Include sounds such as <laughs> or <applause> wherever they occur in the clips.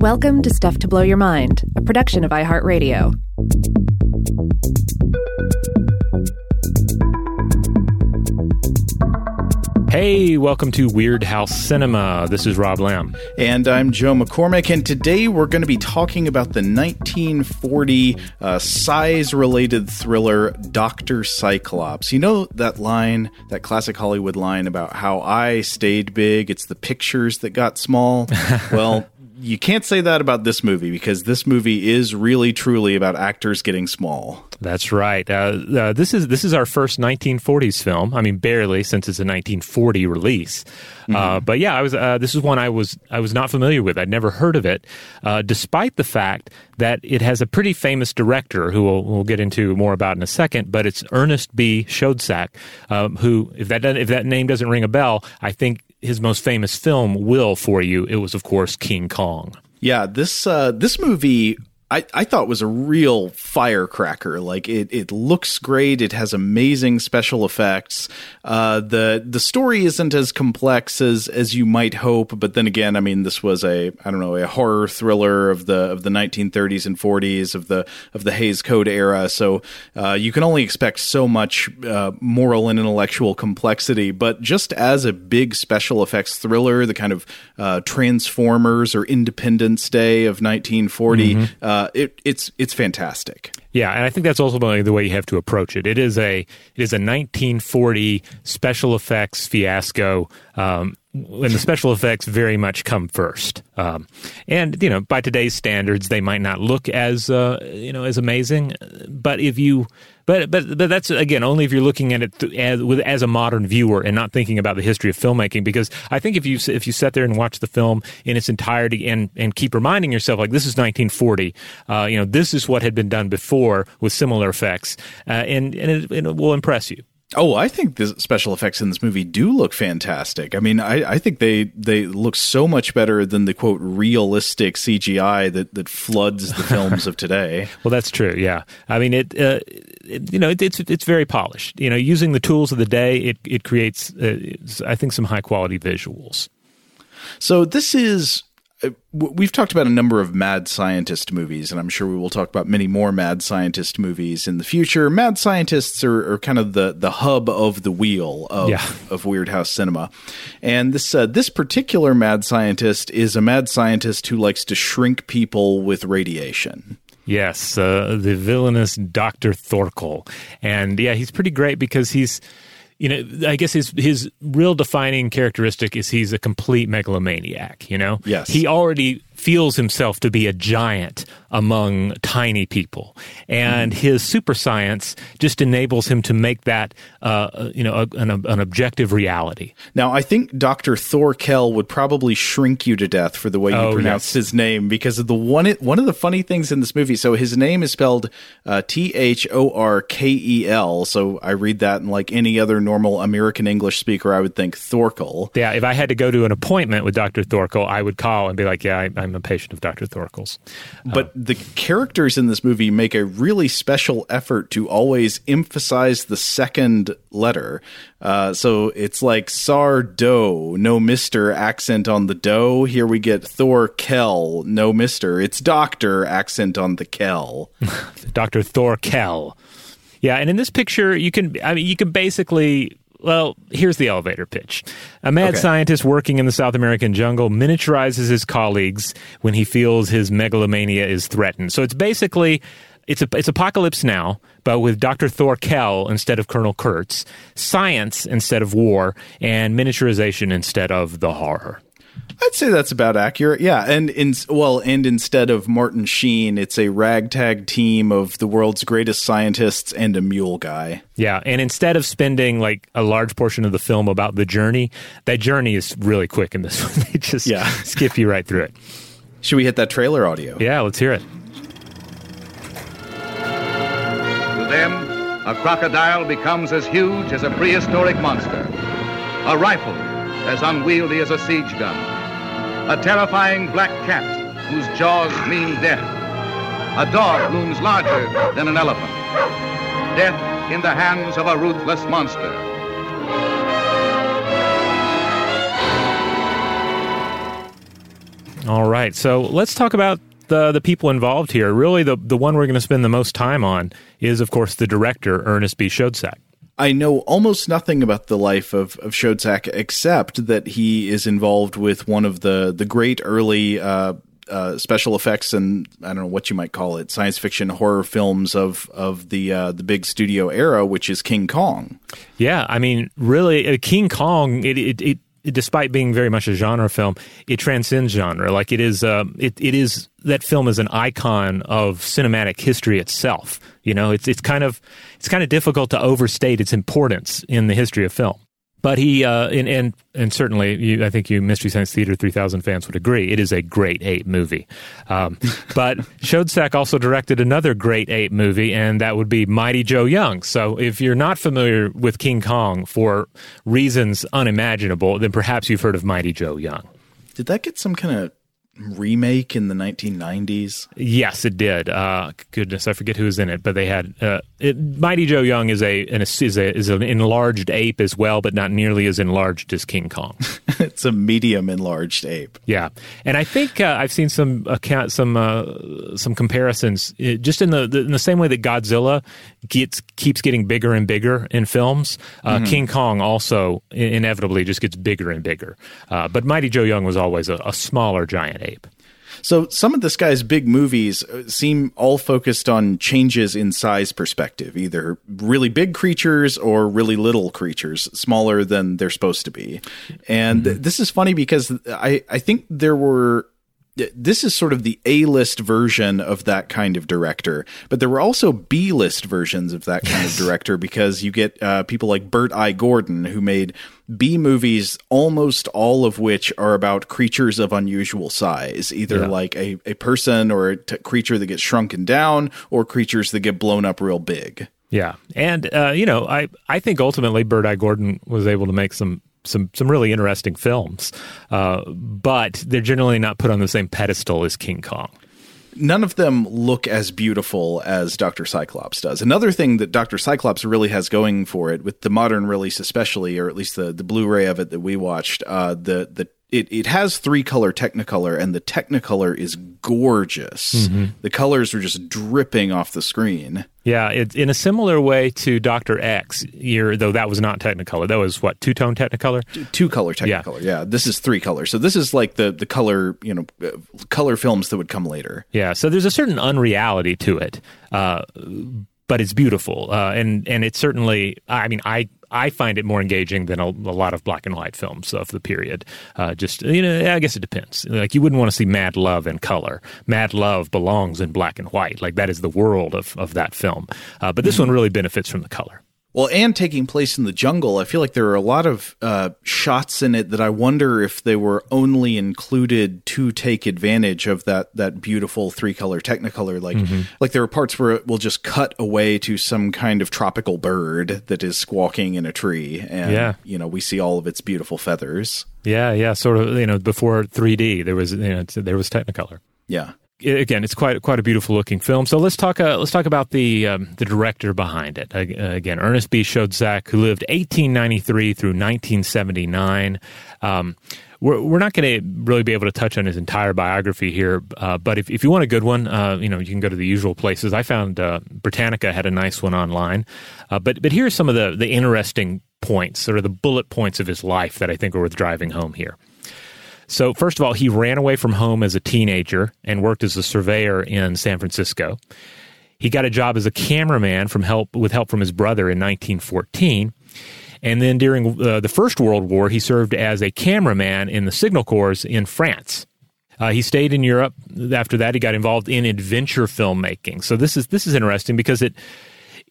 Welcome to Stuff to Blow Your Mind, a production of iHeartRadio. Hey, welcome to Weirdhouse Cinema. This is Rob Lamb. And I'm Joe McCormick, and today we're going to be talking about the 1940 uh, size related thriller Dr. Cyclops. You know that line, that classic Hollywood line about how I stayed big, it's the pictures that got small? <laughs> well, you can't say that about this movie because this movie is really truly about actors getting small. That's right. Uh, uh, this is this is our first 1940s film. I mean, barely since it's a 1940 release. Uh, mm-hmm. Uh, but yeah, I was. Uh, this is one I was I was not familiar with. I'd never heard of it, uh, despite the fact that it has a pretty famous director who we'll, we'll, get into more about in a second. But it's Ernest B. Schoedsack, um, who if that if that name doesn't ring a bell, I think his most famous film will for you. It was, of course, King Kong. Yeah, this uh, this movie I, I thought was a real firecracker. Like it, it looks great. It has amazing special effects. Uh, the the story isn't as complex as as you might hope. But then again, I mean, this was a I don't know a horror thriller of the of the 1930s and 40s of the of the Hays Code era. So uh, you can only expect so much uh, moral and intellectual complexity. But just as a big special effects thriller, the kind of uh, Transformers or Independence Day of 1940. Mm-hmm uh, it, it's it's fantastic. Yeah, and I think that's ultimately the way you have to approach it. It is a it is a 1940 special effects fiasco, um, and the special effects very much come first. Um, and you know, by today's standards, they might not look as uh, you know as amazing, but if you but but but that's again only if you're looking at it as with as a modern viewer and not thinking about the history of filmmaking. Because I think if you if you sit there and watch the film in its entirety and and keep reminding yourself like this is 1940, uh, you know this is what had been done before with similar effects, uh, and and it, and it will impress you. Oh, I think the special effects in this movie do look fantastic. I mean, I, I think they they look so much better than the quote realistic CGI that that floods the <laughs> films of today. well, that's true. Yeah, I mean it. Uh, it you know, it, it's it's very polished. You know, using the tools of the day, it it creates, uh, I think, some high quality visuals. So this is we've talked about a number of mad scientist movies, and I'm sure we will talk about many more mad scientist movies in the future. Mad scientists are, are kind of the, the hub of the wheel of, yeah. of Weirdhouse cinema, and this uh, this particular mad scientist is a mad scientist who likes to shrink people with radiation. Yes, uh, the villainous Doctor Thorkel, and yeah, he's pretty great because he's you know, I guess his his real defining characteristic is he's a complete megalomaniac. You know, yes, he already feels himself to be a giant among tiny people, and mm. his super science just enables him to make that, uh, you know, a, an, an, objective reality. Now, I think Doctor Thorkel would probably shrink you to death for the way you oh, pronounce yes. his name because of the one one of the funny things in this movie. So his name is spelled uh, T H O R K E L. So I read that, and like any other normal American English speaker, I would think Thorkel. Yeah, if I had to go to an appointment with Doctor Thorkel, I would call and be like, "Yeah, I, am a patient of Dr. Thorkel's. But uh, the characters in this movie make a really special effort to always emphasize the second letter. Uh, so it's like Sar Do, no Mister accent on the dough. Here we get Thor Kell, no Mister. It's Doctor accent on the Kell. <laughs> Doctor Thor Kell. Yeah, and in this picture, you can I mean you can basically well, here's the elevator pitch. A mad okay. scientist working in the South American jungle miniaturizes his colleagues when he feels his megalomania is threatened. So it's basically it's a, it's apocalypse now, but with Dr. Thor Kell instead of Colonel Kurtz, science instead of war, and miniaturization instead of the horror. I'd say that's about accurate. Yeah, and in well, and instead of Martin Sheen, it's a ragtag team of the world's greatest scientists and a mule guy. Yeah, and instead of spending like a large portion of the film about the journey, that journey is really quick in this <laughs> one. they just yeah. <laughs> skip you right through it. Should we hit that trailer audio? Yeah, let's hear it. To them, a crocodile becomes as huge as a prehistoric monster. A rifle as unwieldy as a siege gun a terrifying black cat whose jaws mean death. A dog looms larger than an elephant. Death in the hands of a ruthless monster. All right, so let's talk about the the people involved here. Really, the the one we're going to spend the most time on is, of course, the director Ernest B. Schoedsack. I know almost nothing about the life of, of Schoedsack except that he is involved with one of the, the great early uh, uh, special effects and I don't know what you might call it, science fiction horror films of of the uh, the big studio era, which is King Kong. Yeah, I mean, really, uh, King Kong. It, it, it despite being very much a genre film, it transcends genre. Like it is, uh, it it is that film is an icon of cinematic history itself. You know, it's it's kind of it's kind of difficult to overstate its importance in the history of film. But he uh, and, and and certainly, you, I think you Mystery Science Theater 3000 fans would agree, it is a great ape movie. Um, <laughs> but Schoedsack also directed another great ape movie, and that would be Mighty Joe Young. So if you're not familiar with King Kong for reasons unimaginable, then perhaps you've heard of Mighty Joe Young. Did that get some kind of remake in the 1990s? Yes, it did. Uh, goodness, I forget who was in it, but they had uh, it, Mighty Joe Young is a, an, is a is an enlarged ape as well, but not nearly as enlarged as King Kong. <laughs> it's a medium enlarged ape. Yeah, and I think uh, I've seen some account some uh, some comparisons uh, just in the, the, in the same way that Godzilla gets keeps getting bigger and bigger in films. Uh, mm-hmm. King Kong also inevitably just gets bigger and bigger. but Mighty Joe Young was always a, a smaller giant ape. So some of this guy's big movies uh, seem all focused on changes in size perspective, either really big creatures or really little creatures, smaller than they're supposed to be. And mm-hmm. this is funny because I, I think there were this is sort of the A list version of that kind of director, but there were also B list versions of that kind yes. of director because you get uh, people like Bert I. Gordon who made B movies, almost all of which are about creatures of unusual size, either yeah. like a, a person or a t- creature that gets shrunken down or creatures that get blown up real big. Yeah, and uh, you know, I I think ultimately Bert I. Gordon was able to make some some some really interesting films, uh, but they're generally not put on the same pedestal as King Kong none of them look as beautiful as Dr. Cyclops does. Another thing that Dr. Cyclops really has going for it, with the modern release especially, or at least the, the Blu-ray of it that we watched, uh, the the it, it has three color technicolor and the technicolor is gorgeous. Mm-hmm. the colors are just dripping off the screen. Yeah it, in a similar way to dr x here though that was not technicolor. That was what two-tone technicolor? Two color technicolor yeah. yeah this is three color so this is like the the color you know uh, color films that would come later. Yeah so there's a certain unreality to it uh, but it's beautiful uh, and and it's certainly i mean i I find it more engaging than a, a, lot of black and white films of the period. Uh, just you know, I guess it depends. Like you wouldn't want to see Mad Love in color. Mad Love belongs in black and white. Like that is the world of of that film. Uh, but this mm-hmm. one really benefits from the color. Well, and taking place in the jungle, I feel like there are a lot of uh, shots in it that I wonder if they were only included to take advantage of that that beautiful three color Technicolor. Like, mm-hmm. like there are parts where it will just cut away to some kind of tropical bird that is squawking in a tree, and yeah. you know we see all of its beautiful feathers. Yeah, yeah, sort of. You know, before 3D, there was you know there was Technicolor. Yeah again, it's quite quite a beautiful looking film. So let's talk uh, let's talk about the um, the director behind it. Uh, again, Ernest B. Schoedsack, who lived 1893 through 1979. Um, we're, we're not going to really be able to touch on his entire biography here, uh, but if, if you want a good one, uh, you know, you can go to the usual places. I found uh, Britannica had a nice one online, uh, but but here are some of the the interesting points, or the bullet points of his life that I think are worth driving home here. So, first of all, he ran away from home as a teenager and worked as a surveyor in San Francisco. He got a job as a cameraman from help with help from his brother in 1914. And then during uh, the First World War, he served as a cameraman in the Signal Corps in France. Uh, he stayed in Europe. After that, he got involved in adventure filmmaking. So this is this is interesting because it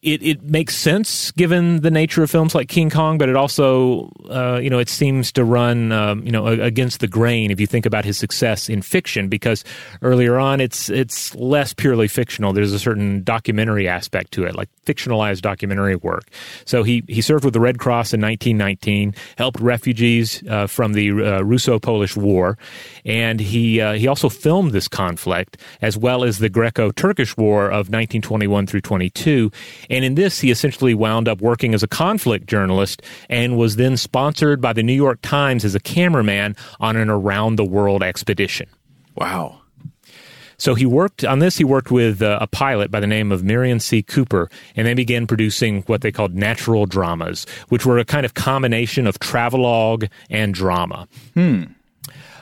it, it makes sense given the nature of films like King Kong, but it also, uh, you know, it seems to run, um, you know, against the grain if you think about his success in fiction, because earlier on it's it's less purely fictional. There's a certain documentary aspect to it, like fictionalized documentary work. So he he served with the Red Cross in 1919, helped refugees uh, from the uh, Russo-Polish War, and he uh, he also filmed this conflict as well as the Greco-Turkish War of 1921 through 22 and in this, he essentially wound up working as a conflict journalist and was then sponsored by the New York Times as a cameraman on an around the world expedition. Wow. So he worked on this. He worked with uh, a pilot by the name of Merian C. Cooper, and they began producing what they called natural dramas, which were a kind of combination of travelogue and drama. Hmm.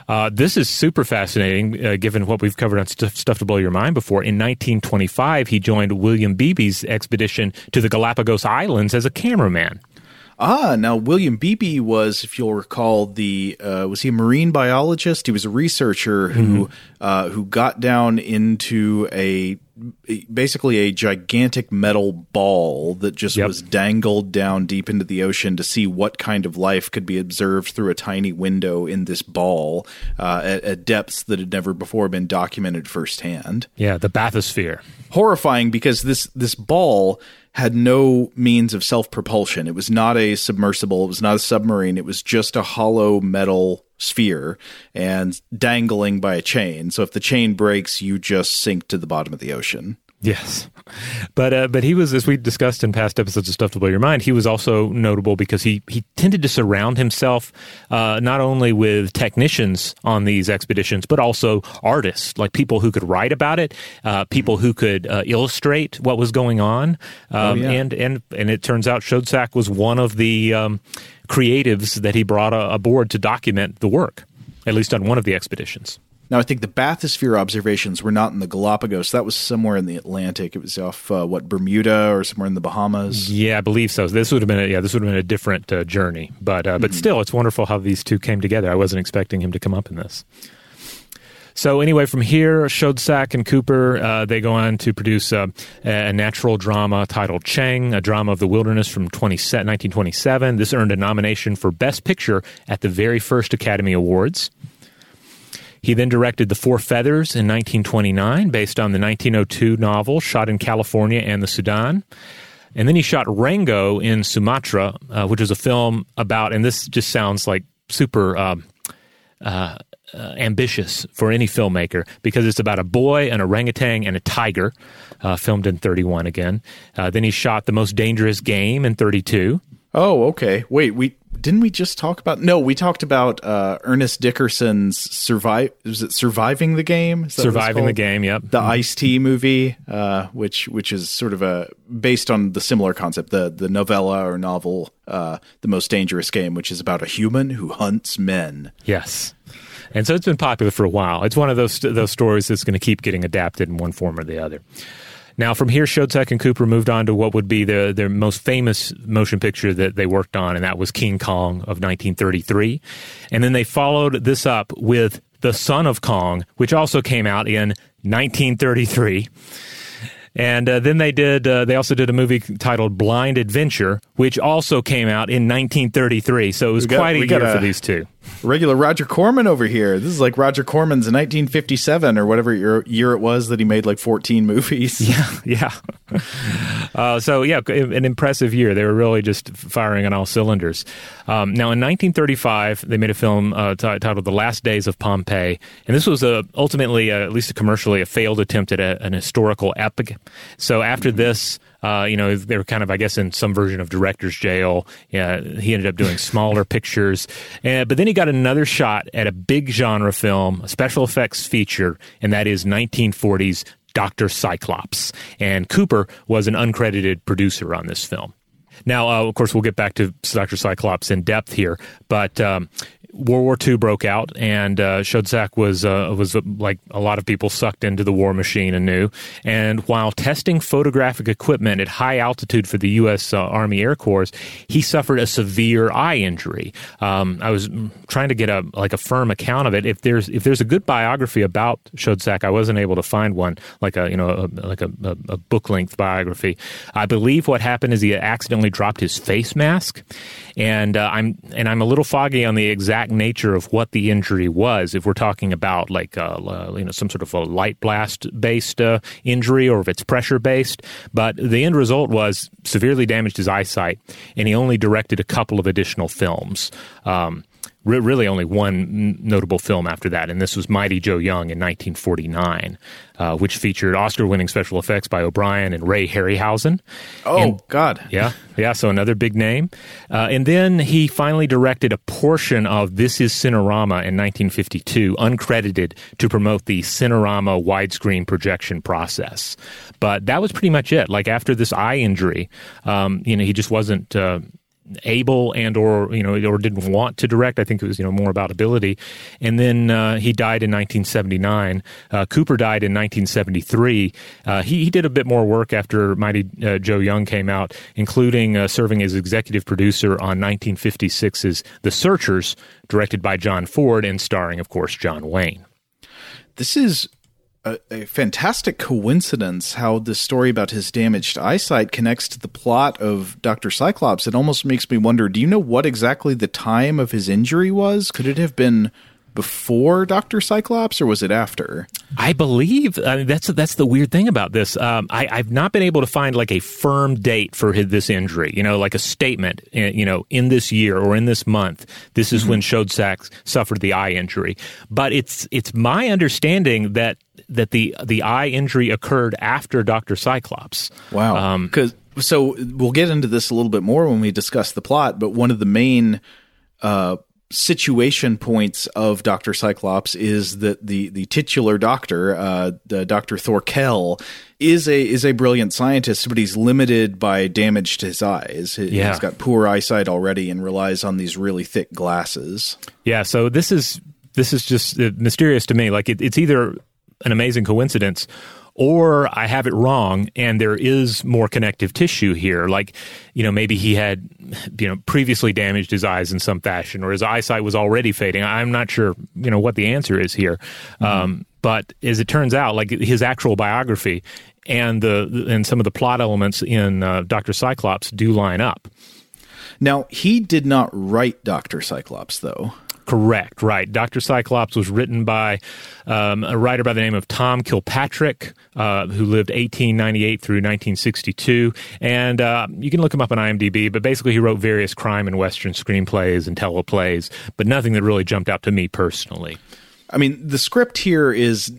Uh, this is super fascinating, uh, given what we've covered on Stuff, Stuff to Blow Your Mind before. In 1925, he joined William Beebe's expedition to the Galapagos Islands as a cameraman. Ah, now William Beebe was, if you'll recall, the uh, was he a marine biologist? He was a researcher who uh, who got down into a basically a gigantic metal ball that just Yep. was dangled down deep into the ocean to see what kind of life could be observed through a tiny window in this ball uh, at, at depths that had never before been documented firsthand Yeah, the bathysphere. horrifying because this this ball had no means of self propulsion. It was not a submersible. It was not a submarine. It was just a hollow metal sphere and dangling by a chain. So if the chain breaks, you just sink to the bottom of the ocean. Yes, but uh, but he was, as we discussed in past episodes of Stuff to Blow Your Mind, he was also notable because he he tended to surround himself uh, not only with technicians on these expeditions, but also artists, like people who could write about it, uh, people who could uh, illustrate what was going on, um, yeah. and and and it turns out Schoedsack was one of the um, creatives that he brought a- aboard to document the work, at least on one of the expeditions. Now, I think the bathysphere observations were not in the Galapagos. That was somewhere in the Atlantic. It was off, uh, what, Bermuda or somewhere in the Bahamas. Yeah, I believe so. This would have been a, yeah, this would have been a different uh, journey, but uh, but still, it's wonderful how these two came together. I wasn't expecting him to come up in this. So anyway, from here, Schoedsack and Cooper uh, they go on to produce uh, a natural drama titled Chang, a drama of the wilderness from 20, 1927. This earned a nomination for Best Picture at the very first Academy Awards. He then directed The Four Feathers in 1929, based on the 1902 novel shot in California and the Sudan. And then he shot Rango in Sumatra, uh, which is a film about, and this just sounds like super um, uh, uh, ambitious for any filmmaker because it's about a boy, an orangutan, and a tiger, uh, filmed in 31 again. Uh, then he shot The Most Dangerous Game in 32. Oh, okay. Wait, we didn't we just talk about? No, we talked about uh, Ernest Dickerson's survive. Was it surviving the game? Is that what it's Surviving the? Game, yep. the Ice T movie, uh, which which is sort of a based on the similar concept, the the novella or novel, uh, the most dangerous game, which is about a human who hunts men. Yes. And so it's been popular for a while. It's one of those those stories that's going to keep getting adapted in one form or the other. Now, from here, Schoedsack and Cooper moved on to what would be the, their most famous motion picture that they worked on, and that was King Kong of 1933. And then they followed this up with The Son of Kong, which also came out in 1933. And uh, then they did. Uh, they also did a movie titled Blind Adventure, which also came out in 1933. So it was got- quite a year got for these two. Regular Roger Corman over here. This is like Roger Corman's 1957 or whatever year, year it was that he made like 14 movies. <laughs> Yeah, yeah. Uh, so yeah, an impressive year. They were really just firing on all cylinders. Um, now, in 1935, they made a film uh, t- titled "The Last Days of Pompeii," and this was a, ultimately, uh, at least commercially, a failed attempt at a, an historical epic. So after this. Uh, you know, they were kind of, I guess, in some version of director's jail. Yeah, he ended up doing smaller <laughs> pictures, uh, but then he got another shot at a big genre film, a special effects feature, and that is 1940's Dr. Cyclops. And Cooper was an uncredited producer on this film. Now, uh, of course, we'll get back to Dr. Cyclops in depth here, but um, World War II broke out, and uh, Schoedsack was uh, was uh, like a lot of people sucked into the war machine anew. And while testing photographic equipment at high altitude for the U.S. Uh, Army Air Corps, he suffered a severe eye injury. Um, I was trying to get a like a firm account of it. If there's if there's a good biography about Schoedsack, I wasn't able to find one like a you know a, like a, a, a book length biography. I believe what happened is he accidentally dropped his face mask, and uh, I'm and I'm a little foggy on the exact nature of what the injury was. If we're talking about like uh, uh, you know some sort of a light blast based uh, injury, or if it's pressure based, but the end result was severely damaged his eyesight, and he only directed a couple of additional films. Um, re- really only one n- notable film after that, and this was Mighty Joe Young in 1949, uh, which featured Oscar-winning special effects by O'Brien and Ray Harryhausen. Oh And- God. yeah, yeah. So another big name, uh, and then he finally directed a portion of This Is Cinerama in 1952, uncredited, to promote the Cinerama widescreen projection process. But that was pretty much it. Like after this eye injury, um, you know, he just wasn't. Uh, able and or you know or didn't want to direct. I think it was you know more about ability. And then uh, he died in 1979 uh, cooper died in 1973 uh, he, he did a bit more work after mighty uh, joe young came out including uh, serving as executive producer on 1956's the searchers directed by john ford and starring of course john wayne. This is a, a fantastic coincidence how the story about his damaged eyesight connects to the plot of Dr. Cyclops. It almost makes me wonder do you know what exactly the time of his injury was? Could it have been before Dr. Cyclops or was it after? I believe I mean, that's that's the weird thing about this. Um, I, I've not been able to find like a firm date for his, this injury. You know, like a statement. uh, You know, in this year or in this month, this is when Schoedsack suffered the eye injury. But it's it's my understanding that that the the eye injury occurred after Doctor Cyclops. Wow. Because so we'll get into this a little bit more when we discuss the plot, but one of the main uh, situation points of Doctor Cyclops is that the the titular doctor, uh, the Doctor Thorkel, is a is a brilliant scientist, but he's limited by damage to his eyes. He- Yeah. He's got poor eyesight already and relies on these really thick glasses. Yeah, so this is this is just uh, mysterious to me. Like it, it's either an amazing coincidence or I have it wrong and there is more connective tissue here. Like, you know, maybe he had, you know, previously damaged his eyes in some fashion or his eyesight was already fading. I'm not sure, you know, what the answer is here. Um, but as it turns out, like his actual biography and the and some of the plot elements in uh, Doctor Cyclops do line up. Now he did not write Doctor Cyclops though. Correct, right. Dr. Cyclops was written by um, a writer by the name of Tom Kilpatrick, uh, who lived 1898 through 1962. And uh, you can look him up on IMDb, but basically he wrote various crime and Western screenplays and teleplays, but nothing that really jumped out to me personally. I mean, the script here is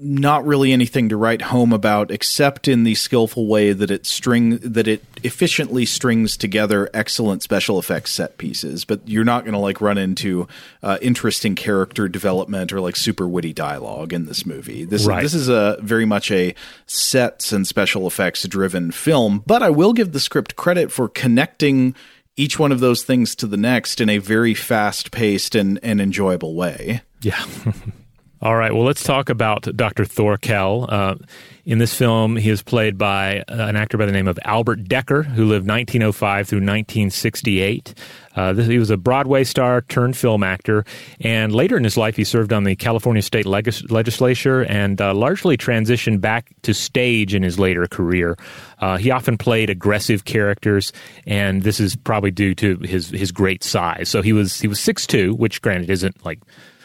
not really anything to write home about except in the skillful way that it string that it efficiently strings together excellent special effects set pieces but you're not going to like run into uh, interesting character development or like super witty dialogue in this movie this Right. this is a very much a sets and special effects driven film but I will give the script credit for connecting each one of those things to the next in a very fast paced and, and enjoyable way Yeah. <laughs> All right. Well, let's talk about Dr. Thorkel. Uh, in this film, he is played by uh, an actor by the name of Albert Dekker, who lived 1905 through 1968. Uh, this, he was a Broadway star turned film actor, and later in his life, he served on the California state legis- legislature and uh, largely transitioned back to stage in his later career. Uh, he often played aggressive characters, and this is probably due to his his great size. So he was he was six two, which granted isn't like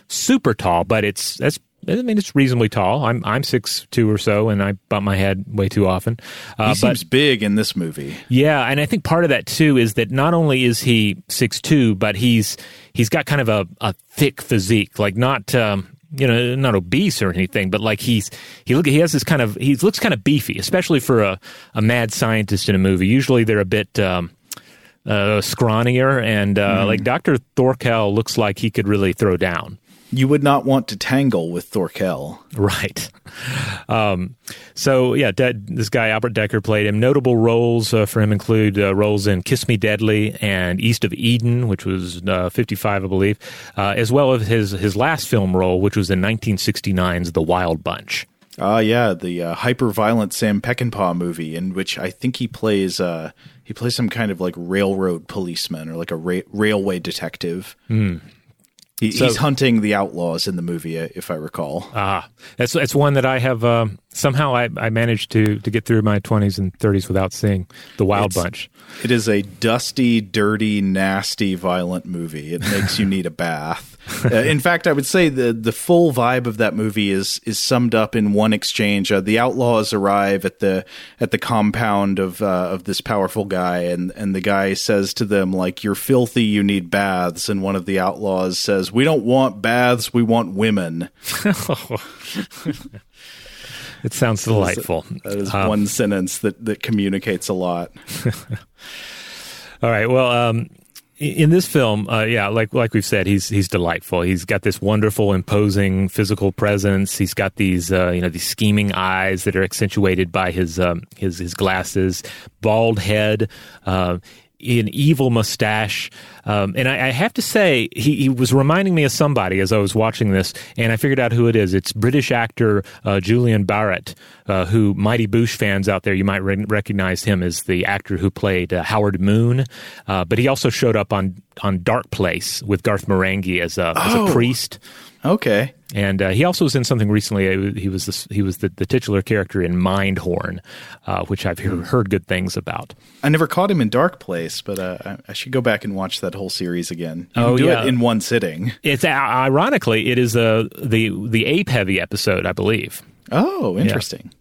super tall, but it's that's I mean it's reasonably tall. I'm I'm six two or so, and I bump my head way too often. Uh, he but seems big in this movie yeah, and I think part of that too is that not only is he six two, but he's he's got kind of a, a thick physique, like not. Um, you know, not obese or anything, but like he's he look he has this kind of he looks kind of beefy, especially for a, a mad scientist in a movie. Usually they're a bit um, uh, scrawnier, and uh, like Doctor Thorkel looks like he could really throw down. You would not want to tangle with Thorkel. Right. Um, so yeah, De- this guy Albert Dekker played him. Notable roles uh, for him include uh, roles in "Kiss Me Deadly" and "East of Eden," which was uh, '55, I believe, uh, as well as his his last film role, which was in 1969's "The Wild Bunch." Ah, yeah, the uh, hyper-violent Sam Peckinpah movie, in which I think he plays uh, he plays some kind of like railroad policeman or like a ra- railway detective. He, So- he's hunting the outlaws in the movie, uh, if I recall. Ah, that's that's one that I have uh, somehow I, I managed to to get through my 20s and 30s without seeing the Wild It's- Bunch. It is a dusty, dirty, nasty, violent movie. It makes you need a bath. <laughs> Uh, in fact, I would say the the full vibe of that movie is is summed up in one exchange. Uh, the outlaws arrive at the at the compound of uh, of this powerful guy, and and the guy says to them like, "You're filthy. You need baths." And one of the outlaws says, "We don't want baths. We want women." <laughs> <laughs> It sounds delightful. That is Um, one sentence that that communicates a lot. <laughs> All right. Well, um, in this film, uh, yeah, like like we've said, he's he's delightful. He's got this wonderful, imposing physical presence. He's got these uh, you know these scheming eyes that are accentuated by his um, his his glasses, bald head. Uh, an evil mustache, um, and I, I have to say, he, he was reminding me of somebody as I was watching this, and I figured out who it is. It's British actor uh, Julian Barratt, uh, who Mighty Boosh fans out there you might re- recognize him as the actor who played uh, Howard Moon, uh, but he also showed up on on Dark Place with Garth Marenghi as a, as a Oh. priest. Okay. And uh, he also was in something recently. He was the, he was the, the titular character in Mindhorn, uh, which I've heard, heard good things about. I never caught him in Dark Place, but uh, I, I should go back and watch that whole series again. You Oh, do yeah. it in one sitting. It's uh, ironically it is uh, the the ape heavy episode, I believe. Oh, interesting.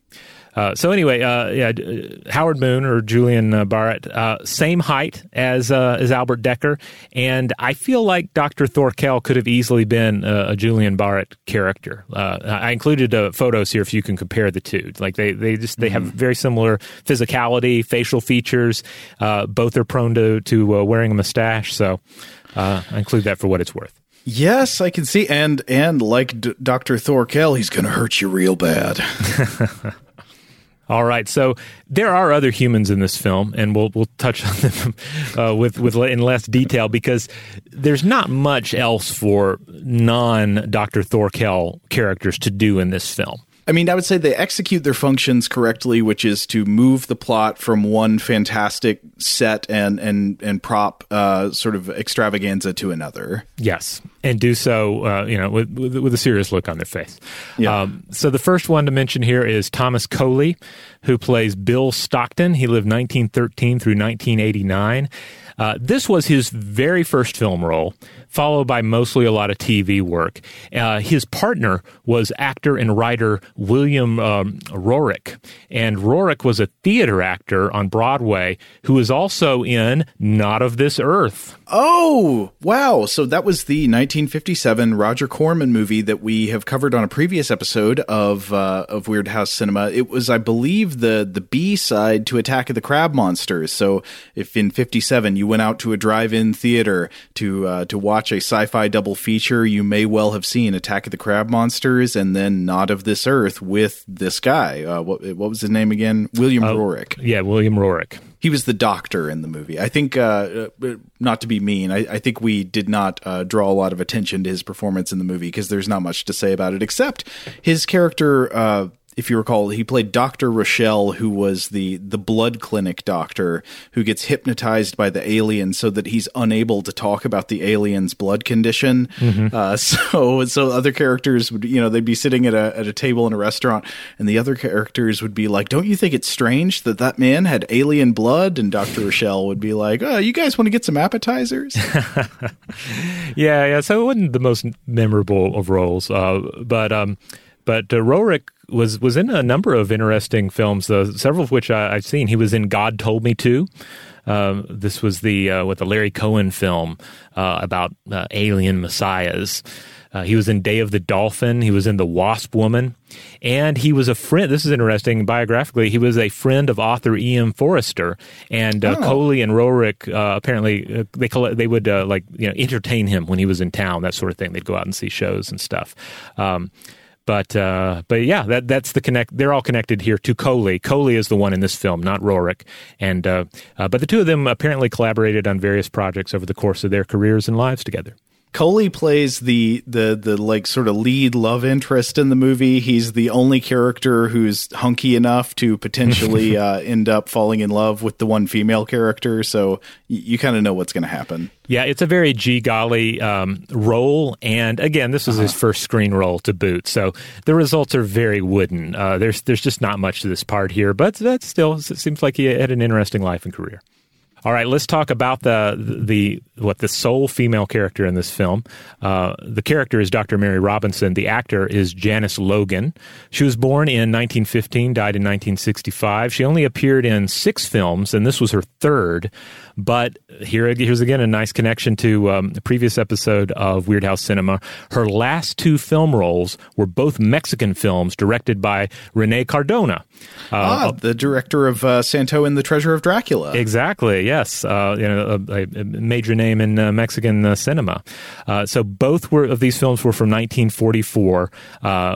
Uh, so anyway, uh, yeah, uh, Howard Moon or Julian uh, Barratt, uh, same height as uh, as Albert Dekker, and I feel like Dr. Thorkel could have easily been uh, a Julian Barratt character. Uh, I included uh, photos here if you can compare the two. Like they they just they have very similar physicality, facial features. Uh, both are prone to to uh, wearing a mustache, so uh, I include that for what it's worth. Yes, I can see, and and like D- Doctor Thorkel, he's going to hurt you real bad. <laughs> All right, so there are other humans in this film, and we'll we'll touch on them uh, with with in less detail because there's not much else for non Doctor Thorkel characters to do in this film. I mean, I would say they execute their functions correctly, which is to move the plot from one fantastic set and and and prop uh, sort of extravaganza to another. Yes, and do so, uh, you know, with, with with a serious look on their face. Yeah. Um, so the first one to mention here is Thomas Coley, who plays Bill Stockton. He lived 1913 through 1989. Uh, this was his very first film role, followed by mostly a lot of TV work. Uh, his partner was actor and writer William um, Roerick, and Roerick was a theater actor on Broadway who was also in Not of This Earth. Oh, wow. So that was the 1957 Roger Corman movie that we have covered on a previous episode of uh, of Weirdhouse Cinema. It was, I believe, the the B side to Attack of the Crab Monsters. So if in 57 you went out to a drive-in theater to uh, to watch a sci-fi double feature, you may well have seen Attack of the Crab Monsters and then Not of This Earth with this guy. Uh, what what was his name again? William Roerick Yeah, William Roerick. he was the doctor in the movie. I think, uh, uh, not to be mean, I, I think we did not uh, draw a lot of attention to his performance in the movie because there's not much to say about it except his character. If you recall, he played Doctor Rochelle, who was the the blood clinic doctor who gets hypnotized by the alien so that he's unable to talk about the alien's blood condition. Uh, <laughs> so so other characters would you know they'd be sitting at a at a table in a restaurant, and the other characters would be like, "Don't you think it's strange that that man had alien blood?" And Doctor Rochelle would be like, "Oh, you guys want to get some appetizers?" <laughs> Yeah, yeah. So it wasn't the most memorable of roles, uh, but um, but uh, Roerick was was in a number of interesting films, several of which I, I've seen. He was in God Told Me to. Um, this was the uh, with the Larry Cohen film uh, about uh, alien messiahs. Uh, he was in Day of the Dolphin. He was in The Wasp Woman, and he was a friend. This is interesting. Biographically, he was a friend of author E.M. Forrester, and uh, Oh. Coley and Roerick uh, apparently uh, they coll- they would uh, like you know entertain him when he was in town, that sort of thing. They'd go out and see shows and stuff. Um, but uh, but yeah, that that's the connect. They're all connected here to Coley. Coley is the one in this film, not Roerick. And uh, uh, but the two of them apparently collaborated on various projects over the course of their careers and lives together. Coley plays the the the like sort of lead love interest in the movie. He's the only character who's hunky enough to potentially <laughs> uh, end up falling in love with the one female character. So y- you kind of know what's going to happen. Yeah, it's a very G golly um, role, and again, this was his first screen role to boot, so the results are very wooden. Uh, there's there's just not much to this part here, but that still it seems like he had an interesting life and career. All right, let's talk about the the what the sole female character in this film. Uh, the character is Dr. Mary Robinson. The actor is Janice Logan. She was born in 1915, died in 1965. She only appeared in six films, and this was her third. But here, here's again a nice connection to um, the previous episode of Weirdhouse Cinema. Her last two film roles were both Mexican films directed by Rene Cardona. Uh, ah, the director of uh, Santo and the Treasure of Dracula. Exactly. Yes, uh, you know, a, a, major name in uh, Mexican uh, cinema. Uh, so both were of these films were from 1944.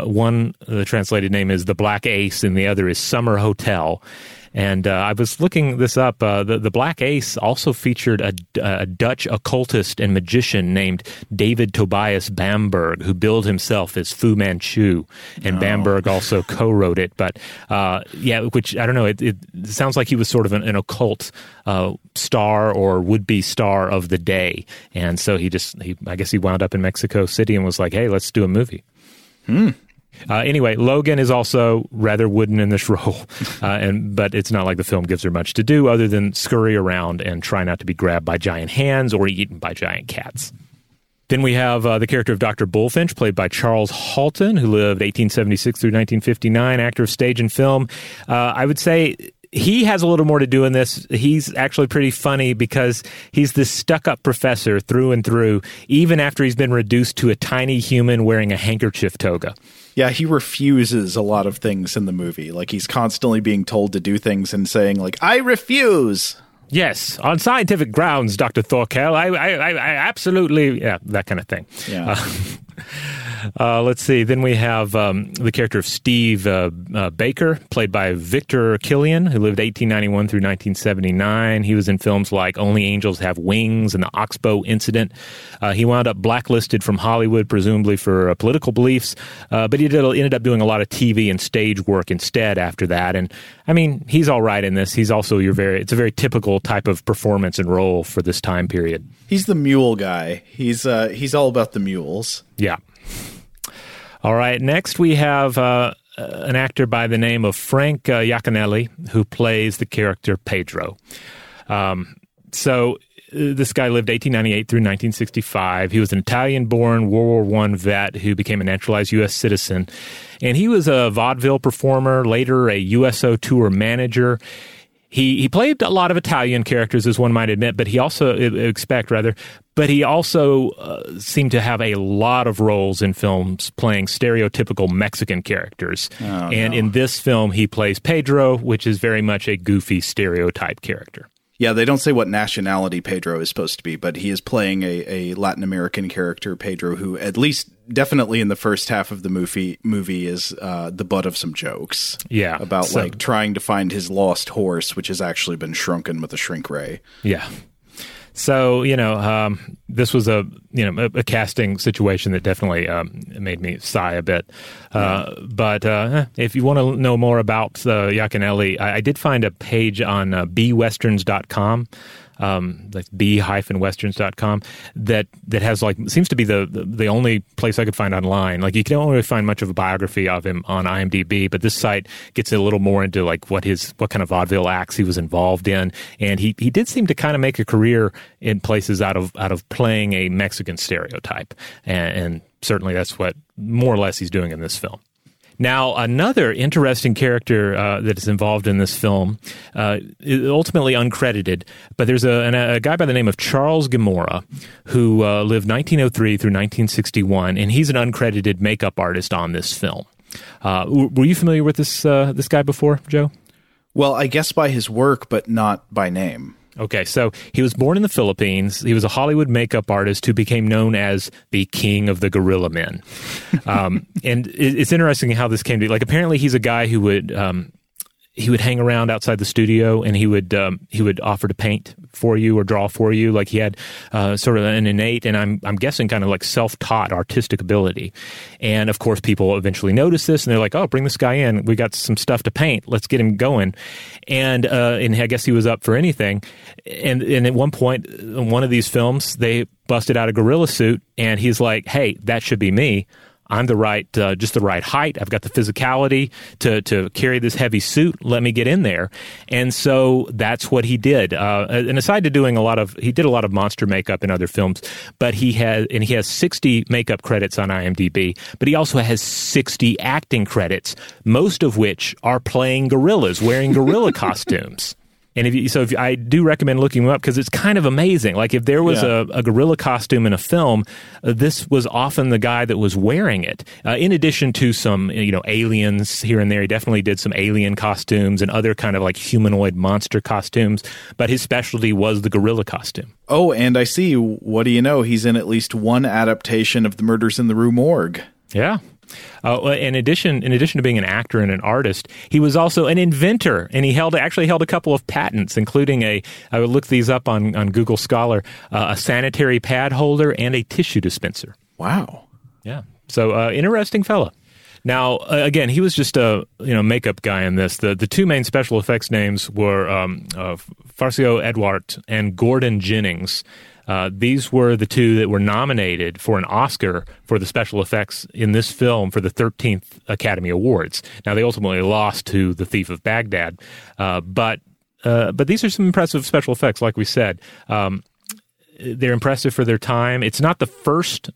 one, the translated name is The Black Ace, and the other is Summer Hotel. And uh, I was looking this up. Uh, the, the Black Ace also featured a, a, Dutch occultist and magician named David Tobias Bamberg, who billed himself as Fu Manchu. And oh. Bamberg also <laughs> co wrote it. But uh, yeah, which I don't know, it, it, sounds like he was sort of an, an occult uh, star or would be star of the day. And so he just, he, I guess he wound up in Mexico City and was like, hey, let's do a movie. Hmm. Uh, anyway, Logan is also rather wooden in this <laughs> role, uh, and but it's not like the film gives her much to do other than scurry around and try not to be grabbed by giant hands or eaten by giant cats. Then we have uh, the character of Dr. Bulfinch, played by Charles Halton, who lived 1876 through 1959, actor of stage and film. Uh, I would say he has a little more to do in this. He's actually pretty funny because he's this stuck up professor through and through, even after he's been reduced to a tiny human wearing a handkerchief toga. Yeah, he refuses a lot of things in the movie. Like he's constantly being told to do things and saying like, "I refuse." Yes, on scientific grounds, Doctor Thorkel. I, I, I, I absolutely, yeah, that kind of thing. Yeah. Uh, <laughs> <laughs> uh, let's see. Then we have um, the character of Steve uh, uh, Baker, played by Victor Kilian, who lived 1891 through 1979. He was in films like Only Angels Have Wings and the Oxbow Incident. Uh, he wound up blacklisted from Hollywood, presumably for uh, political beliefs, uh, but he did, ended up doing a lot of TV and stage work instead after that. And I mean, he's all right in this. He's also your very. It's a very typical type of performance and role for this time period. He's the mule guy. He's he's all about the mules. Yeah. All right. Next, we have uh, an actor by the name of Frank uh, Yaconelli who plays the character Pedro. Um, so uh, this guy lived 1898 through 1965. He was an Italian-born World War One vet who became a naturalized U.S. citizen, and he was a vaudeville performer, later a USO tour manager. He he played a lot of Italian characters, as one might admit, but he also expect rather. But he also uh, seemed to have a lot of roles in films playing stereotypical Mexican characters. Oh, and no. in this film, he plays Pedro, which is very much a goofy stereotype character. Yeah, they don't say what nationality Pedro is supposed to be, but he is playing a, a Latin American character, Pedro, who at least definitely in the first half of the movie movie is uh, the butt of some jokes. Yeah, about so, like trying to find his lost horse, which has actually been shrunken with a shrink ray. Yeah, so you know, um, this was a you know a, a casting situation that definitely um, made me sigh a bit. Uh, but uh, if you want to know more about uh, Yaconelli, I, I, did find a page on uh, bwesterns.com um, like b-westerns.com that that has like seems to be the, the, only place I could find online. Like you can only find much of a biography of him on IMDb, but this site gets a little more into like what his what kind of vaudeville acts he was involved in, and he he did seem to kind of make a career in places out of out of playing a Mexican stereotype, and, and certainly that's what more or less he's doing in this film. Now, another interesting character uh, that is involved in this film, uh, ultimately uncredited, but there's a, a, guy by the name of Charles Gemora who uh, lived 1903 through 1961, and he's an uncredited makeup artist on this film. Uh, were you familiar with this uh, this guy before, Joe? Well, I guess by his work, but not by name. Okay, so he was born in the Philippines. He was a Hollywood makeup artist who became known as the King of the Gorilla Men. <laughs> Um, and it's interesting how this came to be. Like, apparently, he's a guy who would. Um, he would hang around outside the studio and he would um, he would offer to paint for you or draw for you. Like he had uh, sort of an innate and I'm I'm guessing kind of like self taught artistic ability. And of course, people eventually notice this and they're like, "Oh, bring this guy in. We got some stuff to paint. Let's get him going." And uh, and I guess he was up for anything. And and at one point, in one of these films, they busted out a gorilla suit and he's like, "Hey, that should be me." I'm the right, uh, just the right height. I've got the physicality to to carry this heavy suit. Let me get in there, and so that's what he did. Uh, and aside to doing a lot of, he did a lot of monster makeup in other films, but he has and he has 60 makeup credits on IMDb. But he also has 60 acting credits, most of which are playing gorillas, wearing gorilla <laughs> costumes. And if you, so, if I do recommend looking them up because it's kind of amazing. Like if there was Yeah. a, a gorilla costume in a film, uh, this was often the guy that was wearing it. Uh, in addition to some, you know, aliens here and there, he definitely did some alien costumes and other kind of like humanoid monster costumes. But his specialty was the gorilla costume. Oh, and I see. What do you know? He's in at least one adaptation of the Murders in the Rue Morgue. Yeah. Uh, in addition, in addition to being an actor and an artist, he was also an inventor, and he held actually held a couple of patents, including a. I would look these up on on Google Scholar, uh, a sanitary pad holder and a tissue dispenser. Wow. Yeah. So uh, interesting fella. Now, uh, again, he was just a you know makeup guy in this. The the two main special effects names were um, uh, Farciot Edouart and Gordon Jennings. Uh, these were the two that were nominated for an Oscar for the special effects in this film for the 13th Academy Awards. Now, they ultimately lost to The Thief of Baghdad, uh, but uh, but these are some impressive special effects, like we said. Um, they're impressive for their time. It's not the first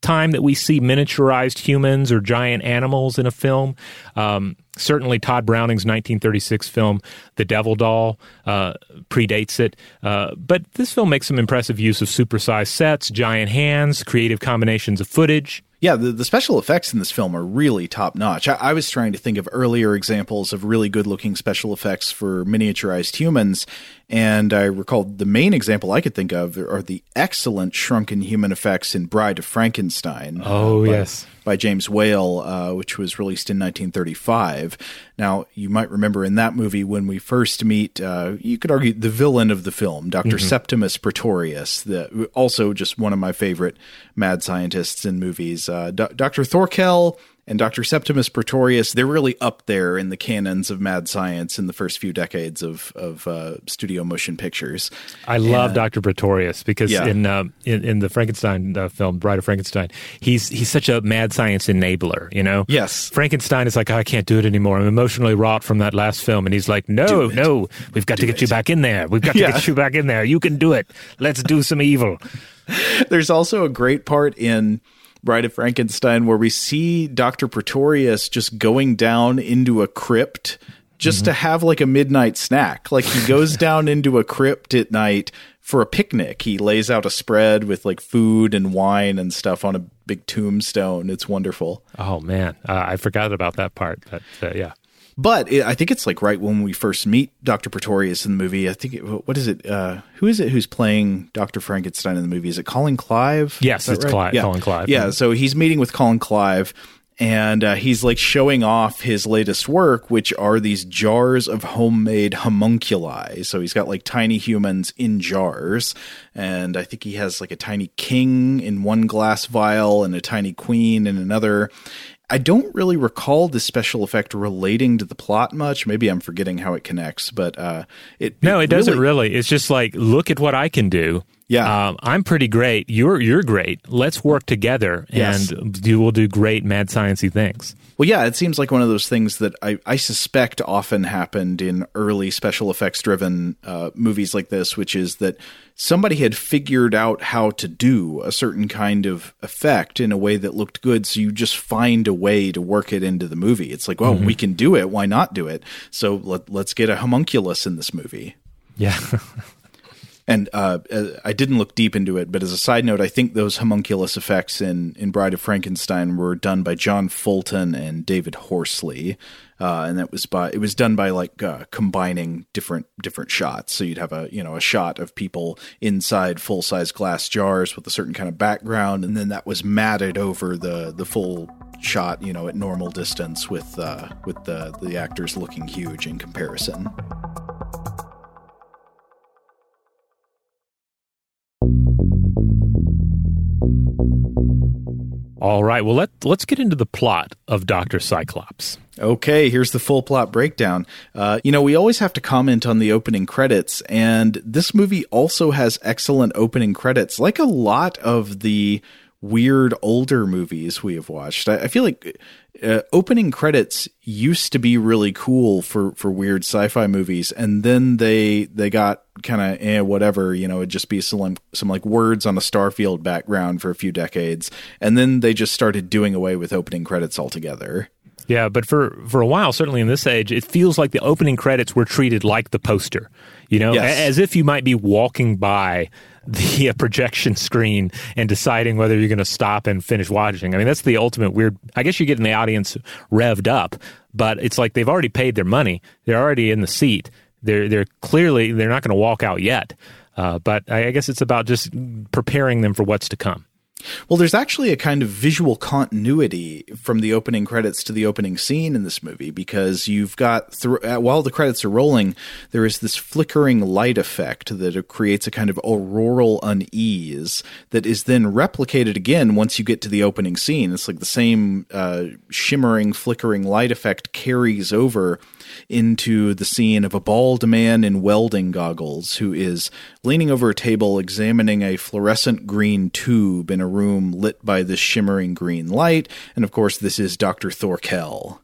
time that we see miniaturized humans or giant animals in a film. Um, certainly, Tod Browning's 1936 film, The Devil Doll, uh, predates it. Uh, but this film makes some impressive use of supersized sets, giant hands, creative combinations of footage. Yeah, the, the special effects in this film are really top notch. I, I was trying to think of earlier examples of really good looking special effects for miniaturized humans, and I recalled the main example I could think of are the excellent shrunken human effects in Bride of Frankenstein. Oh, by, yes. By James Whale, uh, which was released in 1935. Now, you might remember in that movie when we first meet, uh, you could argue the villain of the film, doctor Septimus Pretorius, the, also just one of my favorite mad scientists in movies. Uh, Do- Dr. Thorkel and Dr. Septimus Pretorius, they're really up there in the canons of mad science in the first few decades of, of uh, studio motion pictures. I love Dr. Pretorius because Yeah. in, uh, in in the Frankenstein uh, film, Bride of Frankenstein, he's he's such a mad science enabler. You know, Yes. Frankenstein is like, I can't do it anymore. I'm emotionally wrought from that last film, and he's like, No, no, we've got to get you back in there. We've got to Yeah. get you back in there. You can do it. Let's do some evil. <laughs> There's also a great part in Bride of Frankenstein where we see Dr. Pretorius just going down into a crypt just to have like a midnight snack. Like he goes <laughs> down into a crypt at night for a picnic. He lays out a spread with like food and wine and stuff on a big tombstone. It's wonderful. Oh man, uh, I forgot about that part. But uh, yeah, But it, I think it's like right when we first meet Dr. Pretorius in the movie. I think it, what is it? Uh, who is it who's playing Dr. Frankenstein in the movie? Is it Colin Clive? Yes, it's Clive- Colin Clive. Yeah, so he's meeting with Colin Clive, and uh, he's like showing off his latest work, which are these jars of homemade homunculi. So he's got like tiny humans in jars, and I think he has like a tiny king in one glass vial and a tiny queen in another. I don't really recall the special effect relating to the plot much. Maybe I'm forgetting how it connects, but uh, it no, it doesn't really. It's just like, look at what I can do. Yeah. um, I'm pretty great. You're you're great. Let's work together, Yes. and you will do great mad sciencey things. Well, yeah, it seems like one of those things that I, I suspect often happened in early special effects driven uh, movies like this, which is that somebody had figured out how to do a certain kind of effect in a way that looked good. So you just find a way to work it into the movie. It's like, well, we can do it. Why not do it? So let, let's get a homunculus in this movie. Yeah. <laughs> And uh, uh, I didn't look deep into it, but as a side note, I think those homunculus effects in, in Bride of Frankenstein were done by John Fulton and David Horsley, uh, and that was by it was done by like uh, combining different different shots. So you'd have a you know a shot of people inside full size glass jars with a certain kind of background, and then that was matted over the the full shot, you know, at normal distance with uh, with the the actors looking huge in comparison. All right. Well, let let's get into the plot of Doctor Cyclops. Okay, here's the full plot breakdown. Uh, you know, we always have to comment on the opening credits, and this movie also has excellent opening credits, like a lot of the weird older movies we have watched. I, I feel like uh, opening credits used to be really cool for for weird sci-fi movies, and then they they got kind of eh, whatever. You know, it'd just be some some like words on a Starfield background for a few decades, and then they just started doing away with opening credits altogether. Yeah, but for for a while, certainly in this age, it feels like the opening credits were treated like the poster. You know, Yes. as if you might be walking by the uh, projection screen and deciding whether you're going to stop and finish watching. I mean, that's the ultimate weird. I guess you're getting the audience revved up, but it's like they've already paid their money. They're already in the seat. They're they're clearly they're not going to walk out yet. Uh, but I I guess it's about just preparing them for what's to come. Well, there's actually a kind of visual continuity from the opening credits to the opening scene in this movie because you've got uh, while the credits are rolling, there is this flickering light effect that creates a kind of auroral unease that is then replicated again once you get to the opening scene. It's like the same uh, shimmering, flickering light effect carries over into the scene of a bald man in welding goggles who is leaning over a table examining a fluorescent green tube in a room lit by this shimmering green light. And of course, this is Dr. Thorkel.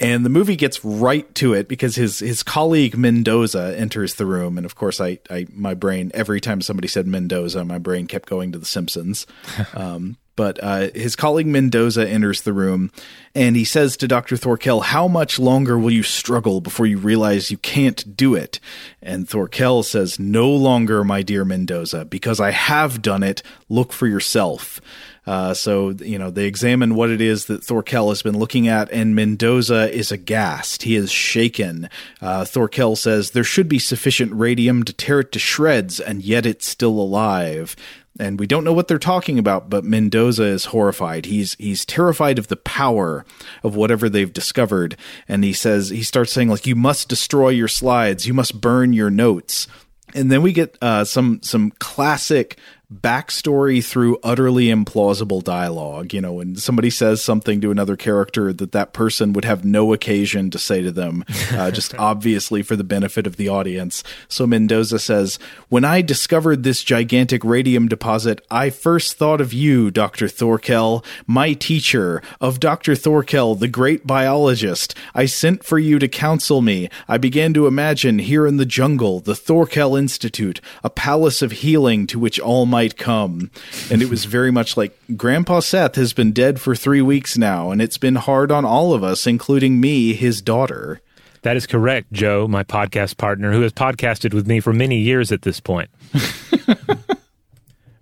And the movie gets right to it because his his colleague Mendoza enters the room, and of course, I, I my brain every time somebody said Mendoza, my brain kept going to The Simpsons. <laughs> um, but uh, his colleague Mendoza enters the room, and he says to Doctor Thorkel, "How much longer will you struggle before you realize you can't do it?" And Thorkel says, "No longer, my dear Mendoza, because I have done it. Look for yourself." Uh, so you know they examine what it is that Thorkel has been looking at, and Mendoza is aghast. He is shaken. Uh, Thorkel says there should be sufficient radium to tear it to shreds, and yet it's still alive. And we don't know what they're talking about, but Mendoza is horrified. He's he's terrified of the power of whatever they've discovered, and he says he starts saying like, "You must destroy your slides. You must burn your notes." And then we get uh, some some classic backstory through utterly implausible dialogue. You know, when somebody says something to another character that that person would have no occasion to say to them, uh, <laughs> just obviously for the benefit of the audience. So Mendoza says, "When I discovered this gigantic radium deposit, I first thought of you, Doctor Thorkel, my teacher, of Doctor Thorkel, the great biologist. I sent for you to counsel me. I began to imagine here in the jungle the Thorkel Institute, a palace of healing to which all might come. And it was very much like Grandpa Seth has been dead for three weeks now, and it's been hard on all of us, including me, his daughter. That is correct, Joe, my podcast partner, who has podcasted with me for many years at this point. <laughs>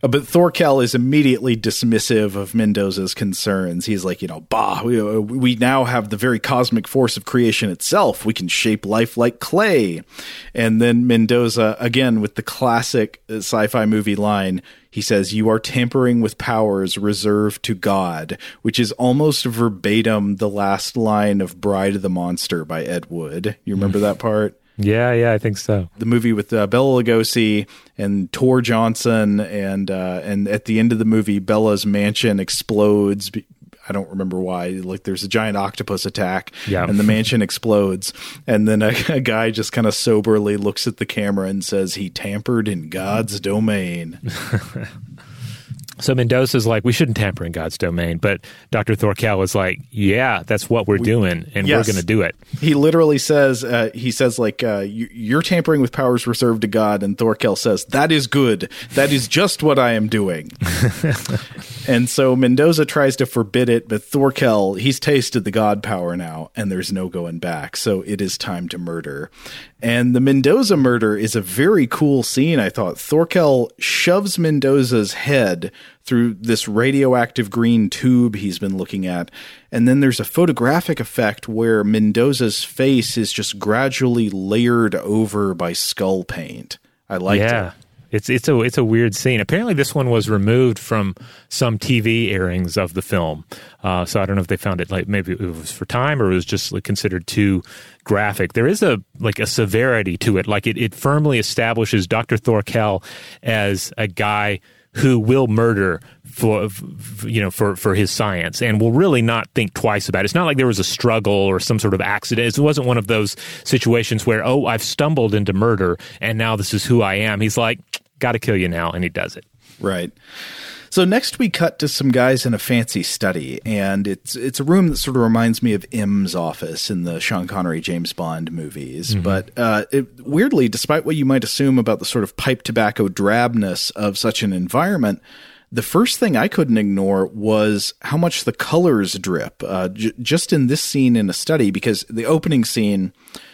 Uh, But Thorkel is immediately dismissive of Mendoza's concerns. He's like, you know, bah, we, uh, we now have the very cosmic force of creation itself. We can shape life like clay. And then Mendoza, again, with the classic uh, sci fi movie line, he says, You are tampering with powers reserved to God, which is almost verbatim the last line of Bride of the Monster by Ed Wood. You remember that part? Yeah, yeah, I think so. the movie with uh, Bela Lugosi and Tor Johnson, and uh, and at the end of the movie, Bela's mansion explodes. I don't remember why. Like there's a giant octopus attack, Yeah. and the mansion explodes, and then a, a guy just kind of soberly looks at the camera and says he tampered in God's domain. <laughs> So Mendoza's like, we shouldn't tamper in God's domain, but Dr. Thorkel is like, yeah, that's what we're doing, and Yes. we're going to do it. he literally says uh, he says like uh, you're tampering with powers reserved to God, and Thorkel says that is good. That is just what I am doing. <laughs> and so Mendoza tries to forbid it, but Thorkel he's tasted the God power now, and there's no going back. So it is time to murder. And the Mendoza murder is a very cool scene. I thought Thorkel shoves Mendoza's head through this radioactive green tube he's been looking at. And then there's a photographic effect where Mendoza's face is just gradually layered over by skull paint. I liked yeah. it. It's it's a it's a weird scene. Apparently, this one was removed from some TV airings of the film. Uh, so I don't know if they found it like maybe it was for time or it was just like, considered too graphic. There is a like a severity to it. Like it, it firmly establishes Dr. Thorkel as a guy who will murder for you know for for his science and will really not think twice about it. It's not like there was a struggle or some sort of accident. It wasn't one of those situations where oh I've stumbled into murder and now this is who I am. He's like got to kill you now and he does it. Right. So next we cut to some guys in a fancy study, and it's it's a room that sort of reminds me of M's office in the Sean Connery James Bond movies. Mm-hmm. But uh, it, weirdly, despite what you might assume about the sort of pipe tobacco drabness of such an environment, the first thing I couldn't ignore was how much the colors drip uh, j- just in this scene in a study, because the opening scene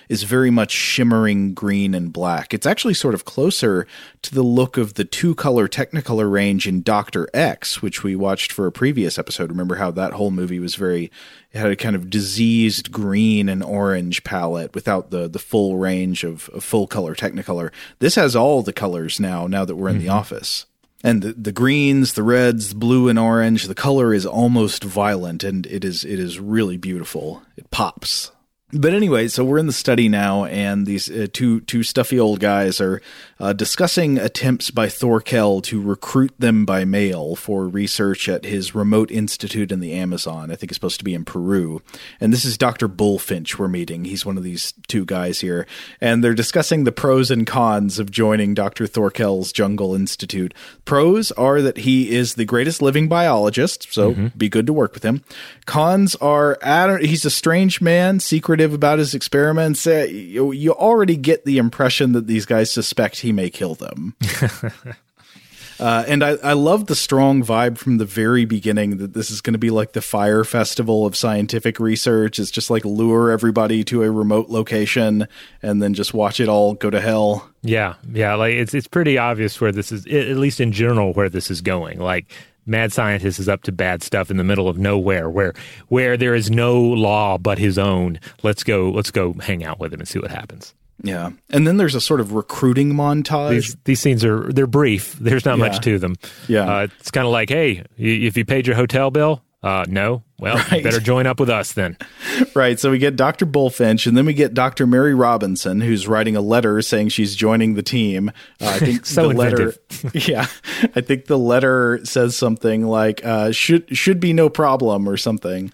is very much shimmering green and black. It's actually sort of closer to the look of the two color Technicolor range in Doctor X, which we watched for a previous episode. Remember how that whole movie was very it had a kind of diseased green and orange palette without the the full range of, of full color Technicolor. This has all the colors now. Now that we're in mm-hmm. the office and the, the greens, the reds, blue and orange, the color is almost violent and it is it is really beautiful. It pops. But anyway, so we're in the study now, and these uh, two two stuffy old guys are uh, discussing attempts by Thorkel to recruit them by mail for research at his remote institute in the Amazon. I think it's supposed to be in Peru. And this is Dr. Bulfinch we're meeting. He's one of these two guys here. And they're discussing the pros and cons of joining Dr. Thorkel's Jungle Institute. Pros are that he is the greatest living biologist, so mm-hmm. be good to work with him. Cons are he's a strange man, secretive about his experiments. Uh, you, you already get the impression that these guys suspect he may kill them. <laughs> uh, and I, I love the strong vibe from the very beginning that this is going to be like the Fyre Festival of scientific research. It's just like lure everybody to a remote location and then just watch it all go to hell. Yeah, yeah, like it's it's pretty obvious where this is, at least in general, where this is going. Like mad scientist is up to bad stuff in the middle of nowhere where where there is no law but his own let's go let's go hang out with him and see what happens yeah, and then there's a sort of recruiting montage. These, these scenes are they're brief. There's not yeah. much to them. Yeah, uh, it's kind of like, hey, if you paid your hotel bill, uh, no. Well, right. better join up with us then. <laughs> right. So we get Dr. Bulfinch, and then we get Dr. Mary Robinson, who's writing a letter saying she's joining the team. Uh, I think <laughs> so the letter. <laughs> yeah, I think the letter says something like uh, "should should be no problem" or something.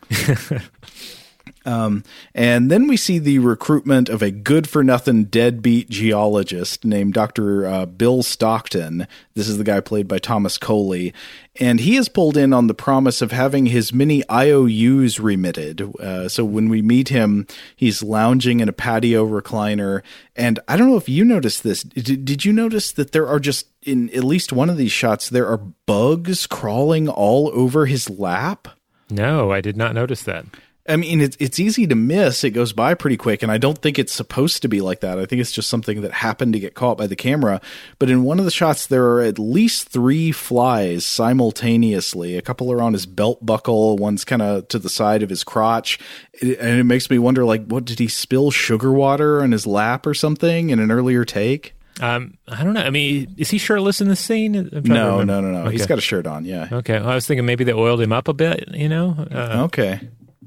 Um, and then we see the recruitment of a good for nothing deadbeat geologist named Dr. Uh, Bill Stockton. This is the guy played by Thomas Coley. And he is pulled in on the promise of having his many IOUs remitted. Uh, so when we meet him, he's lounging in a patio recliner. And I don't know if you noticed this. Did, did you notice that there are just, in at least one of these shots, there are bugs crawling all over his lap? No, I did not notice that. I mean, it's it's easy to miss. It goes by pretty quick, and I don't think it's supposed to be like that. I think it's just something that happened to get caught by the camera. But in one of the shots, there are at least three flies simultaneously. A couple are on his belt buckle, one's kind of to the side of his crotch, and it makes me wonder, like, what did he spill sugar water on his lap or something in an earlier take? Um, I don't know. I mean, is he shirtless in the scene? No, no, no, no. Okay. He's got a shirt on. Yeah. Okay. Well, I was thinking maybe they oiled him up a bit. You know. Uh, okay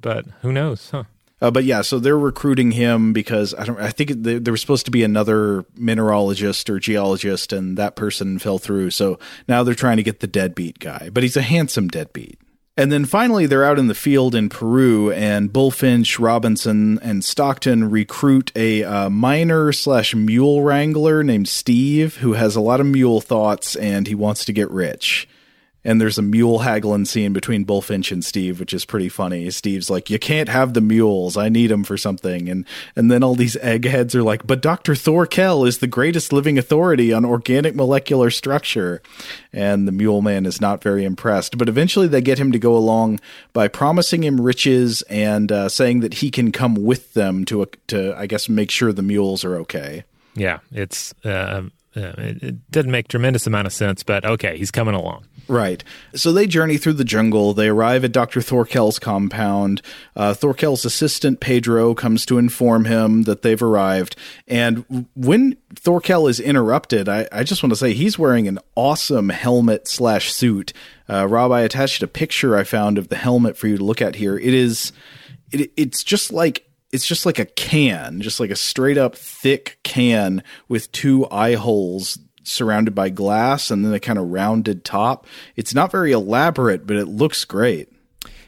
but who knows? Huh? Uh, but yeah, so they're recruiting him because I don't. I think there was supposed to be another mineralogist or geologist, and that person fell through. So now they're trying to get the deadbeat guy, but he's a handsome deadbeat. And then finally, they're out in the field in Peru, and Bulfinch, Robinson, and Stockton recruit a uh, miner slash mule wrangler named Steve, who has a lot of mule thoughts and he wants to get rich and there's a mule haggling scene between Bulfinch and Steve, which is pretty funny. Steve's like, "You can't have the mules. I need them for something." And and then all these eggheads are like, "But Dr. Thorkel is the greatest living authority on organic molecular structure." And the mule man is not very impressed. But eventually, they get him to go along by promising him riches and uh, saying that he can come with them to to I guess make sure the mules are okay. Yeah, it's. Uh uh, it, it didn't make tremendous amount of sense, but okay, he's coming along. Right. So they journey through the jungle. They arrive at Dr. Thorkel's compound. Uh, Thorkel's assistant, Pedro, comes to inform him that they've arrived. And when Thorkel is interrupted, I, I just want to say he's wearing an awesome helmet slash suit. Uh, Rob, I attached a picture I found of the helmet for you to look at here. It is, it, it's just like it's just like a can, just like a straight up thick can with two eye holes surrounded by glass and then a kind of rounded top. It's not very elaborate, but it looks great.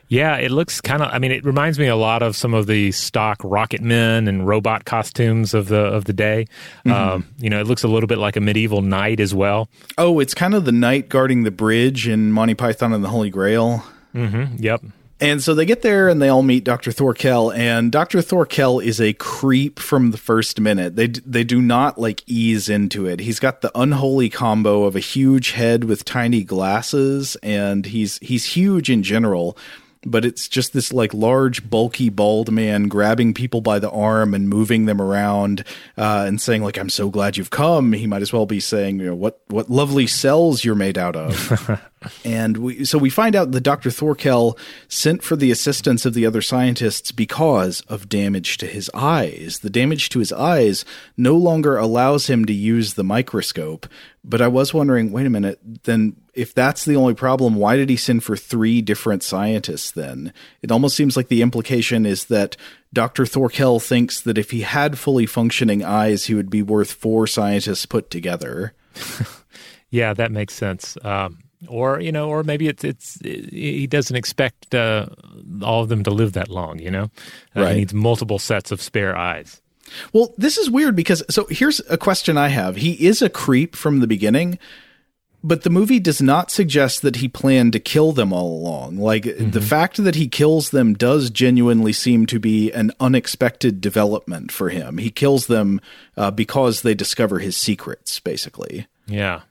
Yeah, it looks kind of. I mean, it reminds me a lot of some of the stock rocket men and robot costumes of the of the day. Mm-hmm. Um, you know, it looks a little bit like a medieval knight as well. Oh, it's kind of the knight guarding the bridge in Monty Python and the Holy Grail. Mm-hmm. Yep. And so they get there and they all meet Dr. Thorkel and Dr. Thorkel is a creep from the first minute. They they do not like ease into it. He's got the unholy combo of a huge head with tiny glasses and he's he's huge in general but it's just this like large, bulky, bald man grabbing people by the arm and moving them around uh, and saying like, "I'm so glad you've come." He might as well be saying, you know, "What what lovely cells you're made out of." <laughs> and we so we find out that Dr. Thorkel sent for the assistance of the other scientists because of damage to his eyes. The damage to his eyes no longer allows him to use the microscope. But I was wondering, wait a minute, then if that's the only problem, why did he send for three different scientists then? It almost seems like the implication is that Dr. Thorkel thinks that if he had fully functioning eyes, he would be worth four scientists put together. <laughs> yeah, that makes sense. Um, or you know, or maybe it's it's it, he doesn't expect uh, all of them to live that long. You know, uh, right. he needs multiple sets of spare eyes. Well, this is weird because so here's a question I have. He is a creep from the beginning, but the movie does not suggest that he planned to kill them all along. Like mm-hmm. the fact that he kills them does genuinely seem to be an unexpected development for him. He kills them uh, because they discover his secrets, basically. Yeah.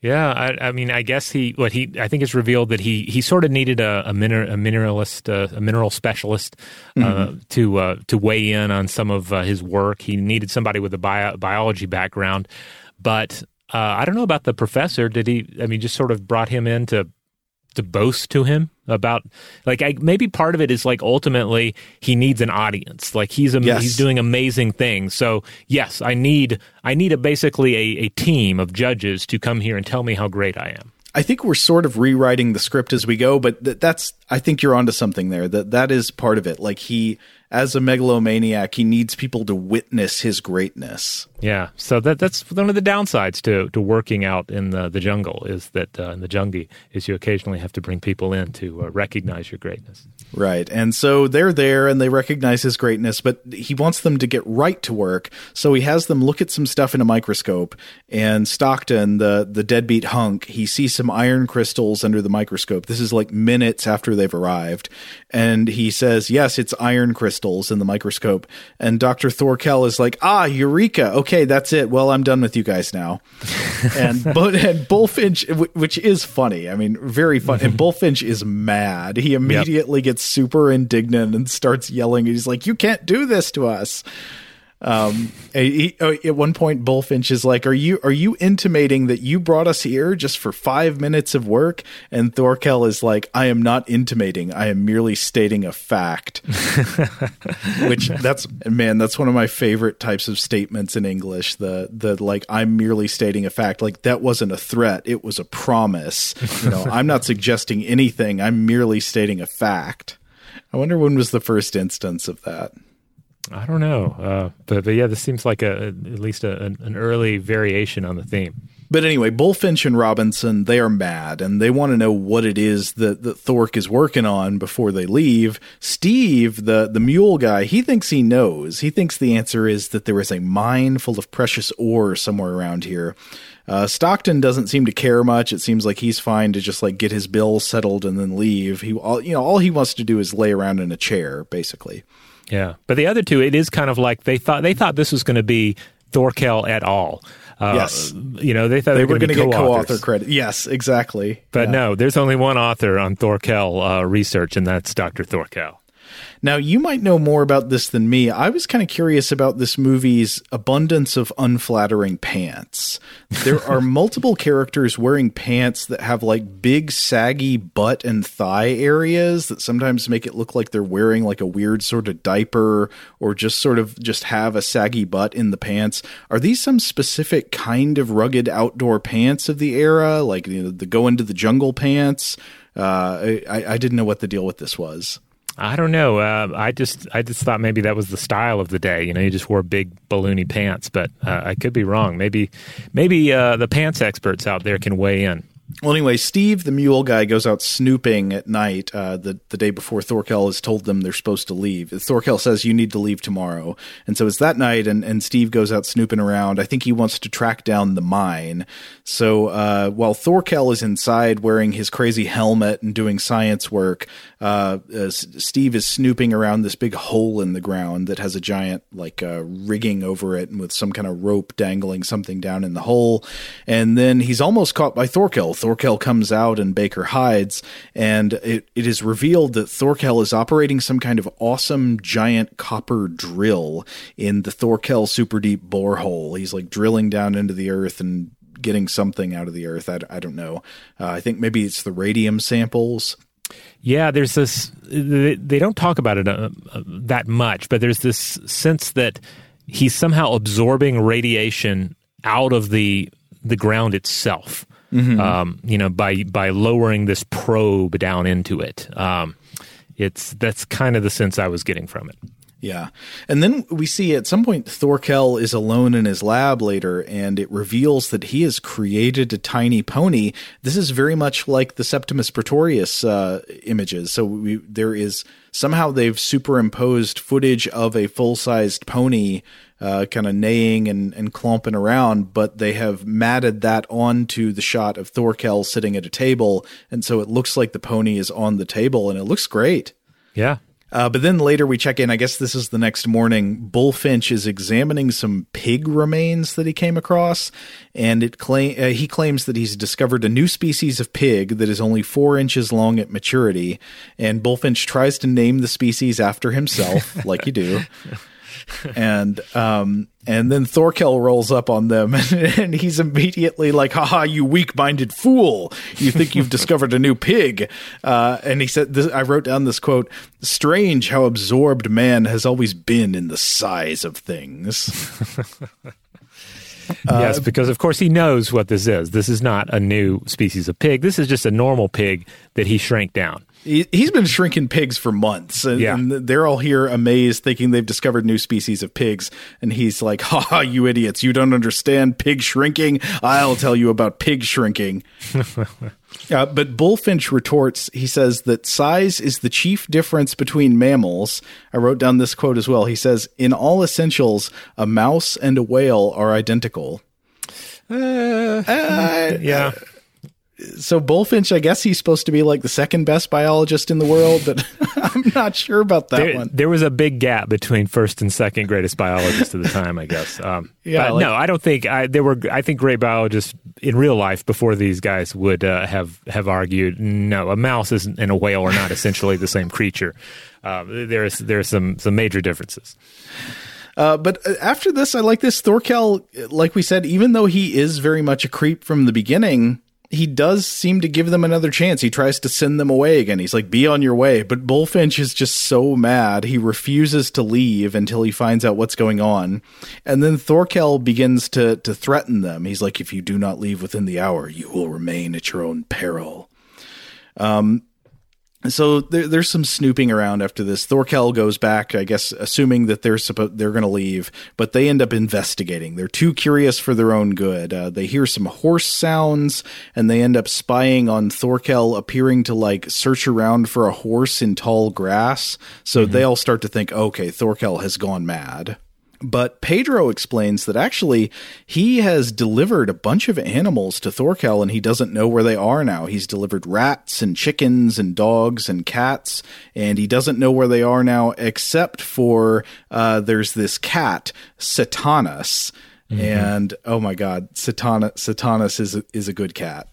Yeah, I, I, mean, I guess he what he I think it's revealed that he he sort of needed a a, miner, a mineralist uh, a mineral specialist uh, mm-hmm. to uh, to weigh in on some of uh, his work. He needed somebody with a bio, biology background, but uh, I don't know about the professor. Did he? I mean, just sort of brought him in to to boast to him about like I, maybe part of it is like ultimately he needs an audience. Like he's a, yes. he's doing amazing things. So yes i need i need a basically a, a team of judges to come here and tell me how great i am I think we're sort of rewriting the script as we go, but th- that's I think you're onto something there. That that is part of it. Like he as a megalomaniac, he needs people to witness his greatness. Yeah, so that that's one of the downsides to to working out in the, the jungle is that uh, in the jungle is you occasionally have to bring people in to uh, recognize your greatness. Right, and so they're there and they recognize his greatness, but he wants them to get right to work. So he has them look at some stuff in a microscope. And Stockton, the the deadbeat hunk, he sees some iron crystals under the microscope. This is like minutes after they've arrived, and he says, "Yes, it's iron crystals in the microscope." And Doctor Thorkel is like, "Ah, eureka! Okay, that's it. Well, I'm done with you guys now." <laughs> and but and Bulfinch, which is funny. I mean, very funny. and <laughs> Bulfinch is mad. He immediately yep. gets super indignant and starts yelling. He's like, "You can't do this to us." Um, he, oh, at one point, Bulfinch is like, "Are you are you intimating that you brought us here just for five minutes of work?" And Thorkel is like, "I am not intimating. I am merely stating a fact." <laughs> Which that's man, that's one of my favorite types of statements in English. The the like, I'm merely stating a fact. Like that wasn't a threat; it was a promise. You know, I'm not <laughs> suggesting anything. I'm merely stating a fact. I wonder when was the first instance of that. I don't know, uh, but but yeah, this seems like a, at least a, an early variation on the theme. But anyway, Bulfinch and Robinson, they are mad and they want to know what it is that, that Thork is working on before they leave. Steve, the, the mule guy, he thinks he knows. He thinks the answer is that there is a mine full of precious ore somewhere around here. Uh, Stockton doesn't seem to care much. It seems like he's fine to just like get his bill settled and then leave. He, all, you know, all he wants to do is lay around in a chair, basically. Yeah, but the other two, it is kind of like they thought they thought this was going to be Thorkel et al. Uh, yes, you know they thought they, they were going to get co-author credit. Yes, exactly. But yeah. no, there's only one author on Thorkel uh, research, and that's Dr. Thorkel. Now, you might know more about this than me. I was kind of curious about this movie's abundance of unflattering pants. There are <laughs> multiple characters wearing pants that have like big, saggy butt and thigh areas that sometimes make it look like they're wearing like a weird sort of diaper or just sort of just have a saggy butt in the pants. Are these some specific kind of rugged outdoor pants of the era, like you know, the go into the jungle pants? Uh, I, I didn't know what the deal with this was. I don't know. Uh, I just I just thought maybe that was the style of the day. You know, you just wore big balloony pants, but uh, I could be wrong. Maybe maybe uh, the pants experts out there can weigh in. Well, anyway, Steve, the mule guy, goes out snooping at night uh, the the day before Thorkel has told them they're supposed to leave. Thorkel says you need to leave tomorrow, and so it's that night, and, and Steve goes out snooping around. I think he wants to track down the mine. So uh, while Thorkel is inside wearing his crazy helmet and doing science work, uh, Steve is snooping around this big hole in the ground that has a giant like uh, rigging over it, and with some kind of rope dangling something down in the hole. And then he's almost caught by Thorkel. Thorkel comes out and Baker hides, and it, it is revealed that Thorkel is operating some kind of awesome giant copper drill in the Thorkel super deep borehole. He's like drilling down into the earth and getting something out of the earth. I, I don't know. Uh, I think maybe it's the radium samples. Yeah, there's this. They don't talk about it uh, uh, that much, but there's this sense that he's somehow absorbing radiation out of the the ground itself. Mm-hmm. Um, you know, by by lowering this probe down into it. Um, it's that's kind of the sense I was getting from it. Yeah. And then we see at some point Thorkel is alone in his lab later, and it reveals that he has created a tiny pony. This is very much like the Septimus Pretorius uh, images. So we, there is somehow they've superimposed footage of a full sized pony uh, kind of neighing and, and clomping around, but they have matted that onto the shot of Thorkel sitting at a table. And so it looks like the pony is on the table, and it looks great. Yeah. Uh, but then later we check in. I guess this is the next morning. Bulfinch is examining some pig remains that he came across, and it claim uh, he claims that he's discovered a new species of pig that is only four inches long at maturity. And Bulfinch tries to name the species after himself, like you do. <laughs> <laughs> and um, and then Thorkel rolls up on them, and, <laughs> and he's immediately like, "Haha, you weak-minded fool! You think you've <laughs> discovered a new pig?" Uh, and he said, this, "I wrote down this quote: Strange how absorbed man has always been in the size of things." Uh, yes, because of course he knows what this is. This is not a new species of pig. This is just a normal pig that he shrank down. He, has been shrinking pigs for months, and, yeah. and, they're all here amazed, thinking they've discovered new species of pigs. And he's like, "Ha, ha, you idiots! You don't understand pig shrinking. I'll tell you about pig shrinking." <laughs> uh, but Bulfinch retorts. He says that size is the chief difference between mammals. I wrote down this quote as well. He says, "In all essentials, a mouse and a whale are identical." Uh, uh, <laughs> yeah so Bulfinch, I guess he's supposed to be like the second best biologist in the world, but <laughs> I'm not sure about that there, one. There was a big gap between first and second greatest biologist at the time, I guess. Um, <laughs> yeah, like, no, I don't think I, there were. I think great biologists in real life before these guys would uh, have have argued. No, a mouse is, and a whale are not essentially the same creature. Uh, there's there's some some major differences. Uh, but uh, after this, I like this Thorkel. Like we said, even though he is very much a creep from the beginning, he does seem to give them another chance. He tries to send them away again. He's like, be on your way. But Bulfinch is just so mad. He refuses to leave until he finds out what's going on. And then Thorkel begins to, to threaten them. He's like, if you do not leave within the hour, you will remain at your own peril. Um, so there, there's some snooping around after this. Thorkel goes back, I guess, assuming that they're suppo- they're going to leave, but they end up investigating. They're too curious for their own good. Uh, they hear some horse sounds, and they end up spying on Thorkel appearing to like search around for a horse in tall grass. So mm-hmm. they all start to think, okay, Thorkel has gone mad. But Pedro explains that actually he has delivered a bunch of animals to Thorkel and he doesn't know where they are now. He's delivered rats and chickens and dogs and cats, and he doesn't know where they are now except for uh, there's this cat, Satanas. Mm-hmm. And oh my God, Satana, Satanas is a, is a good cat.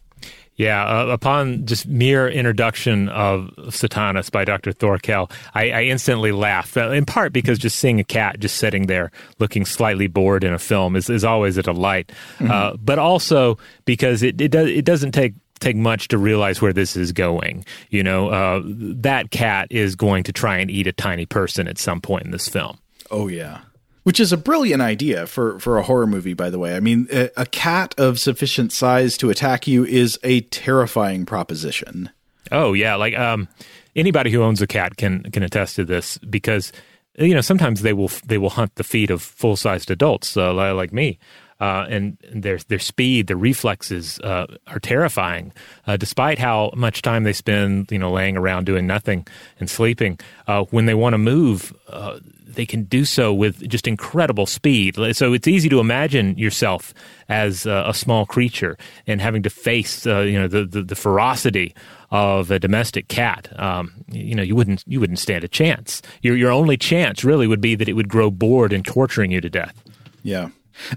Yeah, uh, upon just mere introduction of Satanas by Dr. Thorkel, I, I instantly laughed. Uh, in part because just seeing a cat just sitting there looking slightly bored in a film is, is always a delight. Mm-hmm. Uh, but also because it it, does, it doesn't take take much to realize where this is going. You know, uh, that cat is going to try and eat a tiny person at some point in this film. Oh yeah which is a brilliant idea for for a horror movie by the way. I mean a, a, cat of sufficient size to attack you is a terrifying proposition. Oh yeah like um anybody who owns a cat can can attest to this because you know sometimes they will they will hunt the feet of full sized adults uh, like me uh, and their their speed, their reflexes uh, are terrifying. Uh, despite how much time they spend, you know, laying around doing nothing and sleeping, uh, when they want to move, uh, they can do so with just incredible speed. So it's easy to imagine yourself as a, a small creature and having to face, uh, you know, the, the, the ferocity of a domestic cat. Um, you know, you wouldn't you wouldn't stand a chance. Your your only chance really would be that it would grow bored and torturing you to death. Yeah.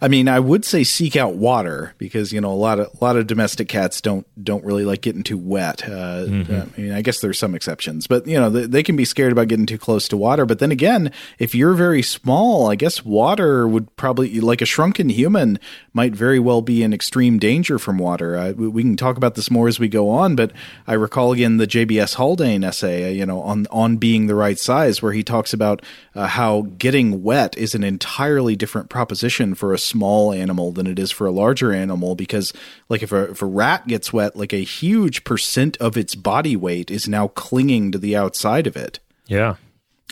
I mean, I would say seek out water because you know a lot of a lot of domestic cats don't don't really like getting too wet. Uh, mm-hmm. I mean, I guess there's some exceptions, but you know they, they, can be scared about getting too close to water. But then again, if you're very small, I guess water would probably like a shrunken human might very well be in extreme danger from water. Uh, we, we, can talk about this more as we go on, but I recall again the JBS Haldane essay, uh, you know, on on being the right size, where he talks about uh, how getting wet is an entirely different proposition for a small animal than it is for a larger animal because like if a if a rat gets wet like a huge percent of its body weight is now clinging to the outside of it yeah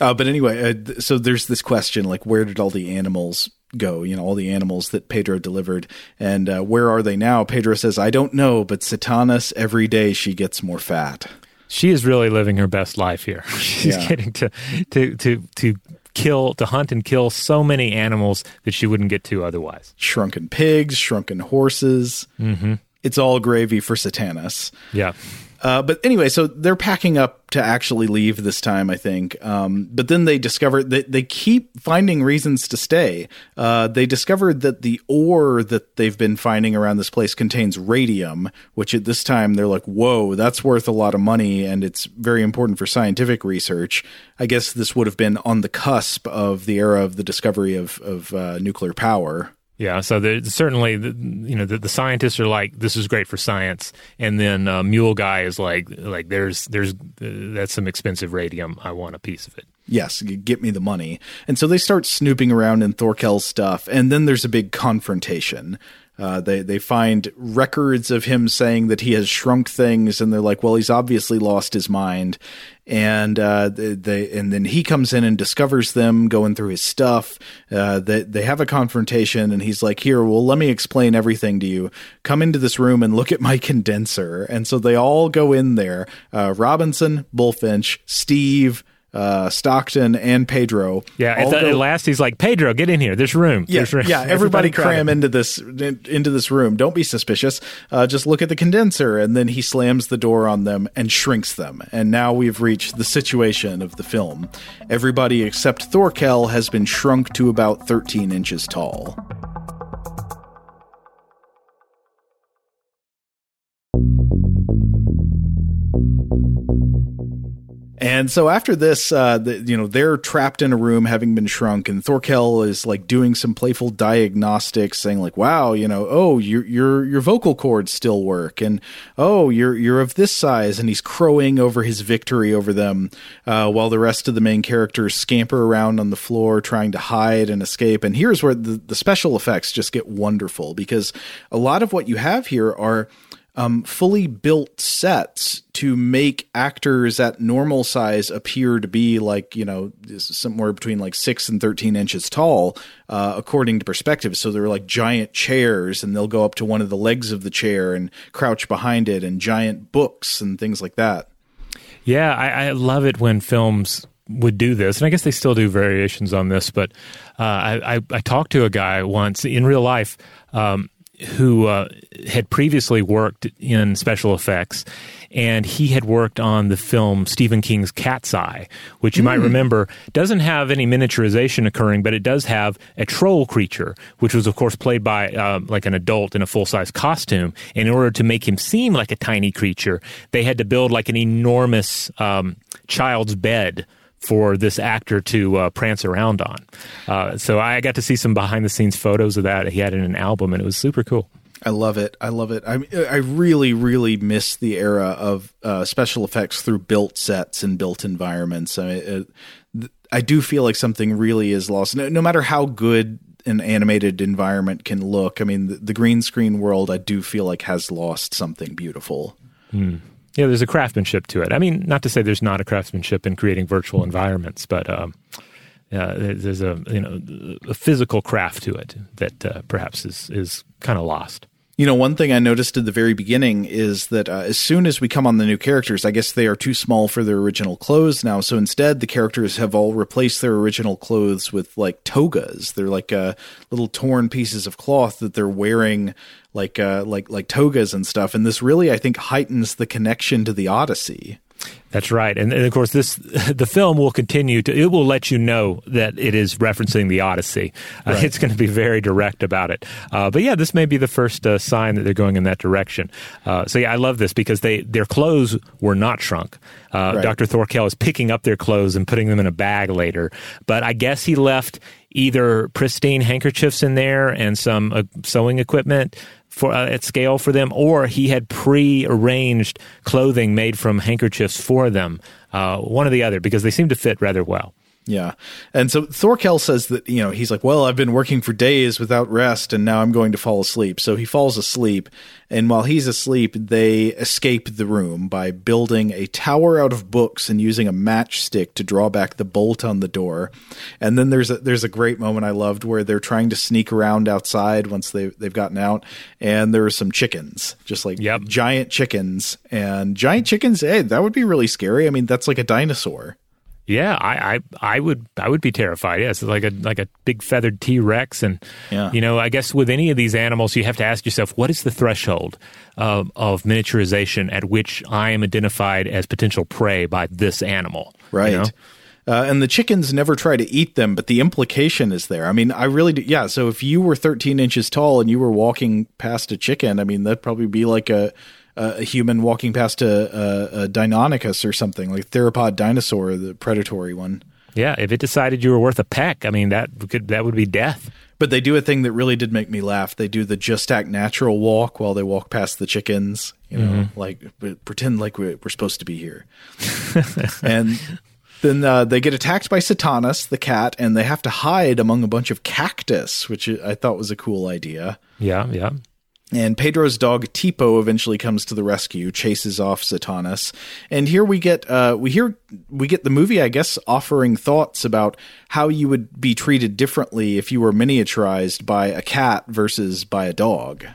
uh, but anyway uh, so there's this question like where did all the animals go you know all the animals that pedro delivered and uh, where are they now pedro says i don't know but satanas every day she gets more fat she is really living her best life here. <laughs> She's yeah. getting to, to to to kill, to hunt and kill so many animals that she wouldn't get to otherwise. Shrunken pigs, shrunken horses. Mm-hmm. It's all gravy for Satanas. Yeah. Uh, but anyway, so they're packing up to actually leave this time, I think. Um, but then they discover that they keep finding reasons to stay. Uh, they discovered that the ore that they've been finding around this place contains radium, which at this time they're like, whoa, that's worth a lot of money and it's very important for scientific research. I guess this would have been on the cusp of the era of the discovery of, of uh, nuclear power. Yeah, so certainly, the, you know, the, the, scientists are like, "This is great for science," and then uh, Mule Guy is like, "Like, there's, there's, uh, that's some expensive radium. I want a piece of it." Yes, get me the money. And so they start snooping around in Thorkel's stuff, and then there's a big confrontation. Uh, they they find records of him saying that he has shrunk things, and they're like, "Well, he's obviously lost his mind." And uh, they, they, and then he comes in and discovers them going through his stuff. Uh, they they have a confrontation, and he's like, "Here, well, let me explain everything to you. Come into this room and look at my <laughs> condenser." And so they all go in there. Uh, Robinson, Bulfinch, Steve uh, Stockton and Pedro. Yeah, at, the, go, at, last he's like, Pedro, get in here. There's room. Yeah, There's room. yeah. <laughs> Everybody, everybody cram into this in, into this room. Don't be suspicious. Uh, just look at the condenser, and then he slams the door on them and shrinks them. And now we've reached the situation of the film. Everybody except Thorkel has been shrunk to about 13 inches tall. And so after this, uh, the, you know, they're trapped in a room having been shrunk, and Thorkel is like doing some playful diagnostics, saying like, "Wow, you know, oh, your your your vocal cords still work, and oh, you're you're of this size," and he's crowing over his victory over them, uh, while the rest of the main characters scamper around on the floor trying to hide and escape. And here's where the, the special effects just get wonderful because a lot of what you have here are um, fully built sets to make actors at normal size appear to be like you know somewhere between like six and thirteen inches tall, uh, according to perspective. So they're like giant chairs, and they'll go up to one of the legs of the chair and crouch behind it, and giant books and things like that. Yeah, I, I love it when films would do this, and I guess they still do variations on this. But uh, I, I, I talked to a guy once in real life. Um, who uh, had previously worked in special effects, and he had worked on the film Stephen King's Cat's Eye, which you mm. might remember doesn't have any miniaturization occurring, but it does have a troll creature, which was, of course, played by uh, like an adult in a full size costume. And in order to make him seem like a tiny creature, they had to build like an enormous um, child's bed for this actor to uh, prance around on. Uh, so I got to see some behind the scenes photos of that. He had in an album, and it was super cool. I love it. I love it. I I really really miss the era of uh, special effects through built sets and built environments. I mean, it, I do feel like something really is lost. No, no, matter how good an animated environment can look, I mean, the, the green screen world I do feel like has lost something beautiful. Mm yeah, there's a craftsmanship to it. I mean, not to say there's not a craftsmanship in creating virtual environments, but um, uh, there's a you know a physical craft to it that uh, perhaps is is kind of lost. You know, one thing I noticed at the very beginning is that uh, as soon as we come on the new characters, I guess they are too small for their original clothes now. So instead, the characters have all replaced their original clothes with like togas. They're like uh, little torn pieces of cloth that they're wearing, like uh, like like togas and stuff. And this really, I think, heightens the connection to the Odyssey. That's right, and, and, of course, this <laughs> the film will continue to. It will let you know that it is referencing the Odyssey. Uh, right. It's going to be very direct about it. Uh, but yeah, this may be the first uh, sign that they're going in that direction. Uh, so yeah, I love this because they their clothes were not shrunk. Uh, right. Dr. Thorkel is picking up their clothes and putting them in a bag later. But I guess he left either pristine handkerchiefs in there and some uh, sewing equipment for uh, at scale for them, or he had pre-arranged clothing made from handkerchiefs for them. Uh, one or the other, because they seem to fit rather well. Yeah. And so Thorkel says that, you know, he's like, well, I've been working for days without rest and now I'm going to fall asleep. So he falls asleep. And while he's asleep, they escape the room by building a tower out of books and using a matchstick to draw back the bolt on the door. And then there's a, there's a great moment I loved where they're trying to sneak around outside once they, they've gotten out. And there are some chickens, just like yep. giant chickens. And giant chickens, hey, that would be really scary. I mean, that's like a dinosaur. Yeah, I, I, I would I would be terrified. Yes, yeah, like a like a big feathered T Rex, and yeah. you know, I guess with any of these animals, you have to ask yourself, what is the threshold of, of miniaturization at which I am identified as potential prey by this animal? Right. You know? Uh, and the chickens never try to eat them, but the implication is there. I mean, I really do. Yeah. So if you were 13 inches tall and you were walking past a chicken, I mean, that'd probably be like a a human walking past a, a, a Deinonychus or something like theropod dinosaur, the predatory one. Yeah, if it decided you were worth a peck, I mean that could that would be death. But they do a thing that really did make me laugh. They do the just act natural walk while they walk past the chickens. You know, mm-hmm. like pretend like we're, we're supposed to be here. <laughs> and then uh, they get attacked by Satanas, the cat, and they have to hide among a bunch of cactus, which I thought was a cool idea. Yeah, yeah. And Pedro's dog Tipo eventually comes to the rescue, chases off Satanas, and here we get uh, we hear we get the movie, I guess, offering thoughts about how you would be treated differently if you were miniaturized by a cat versus by a dog.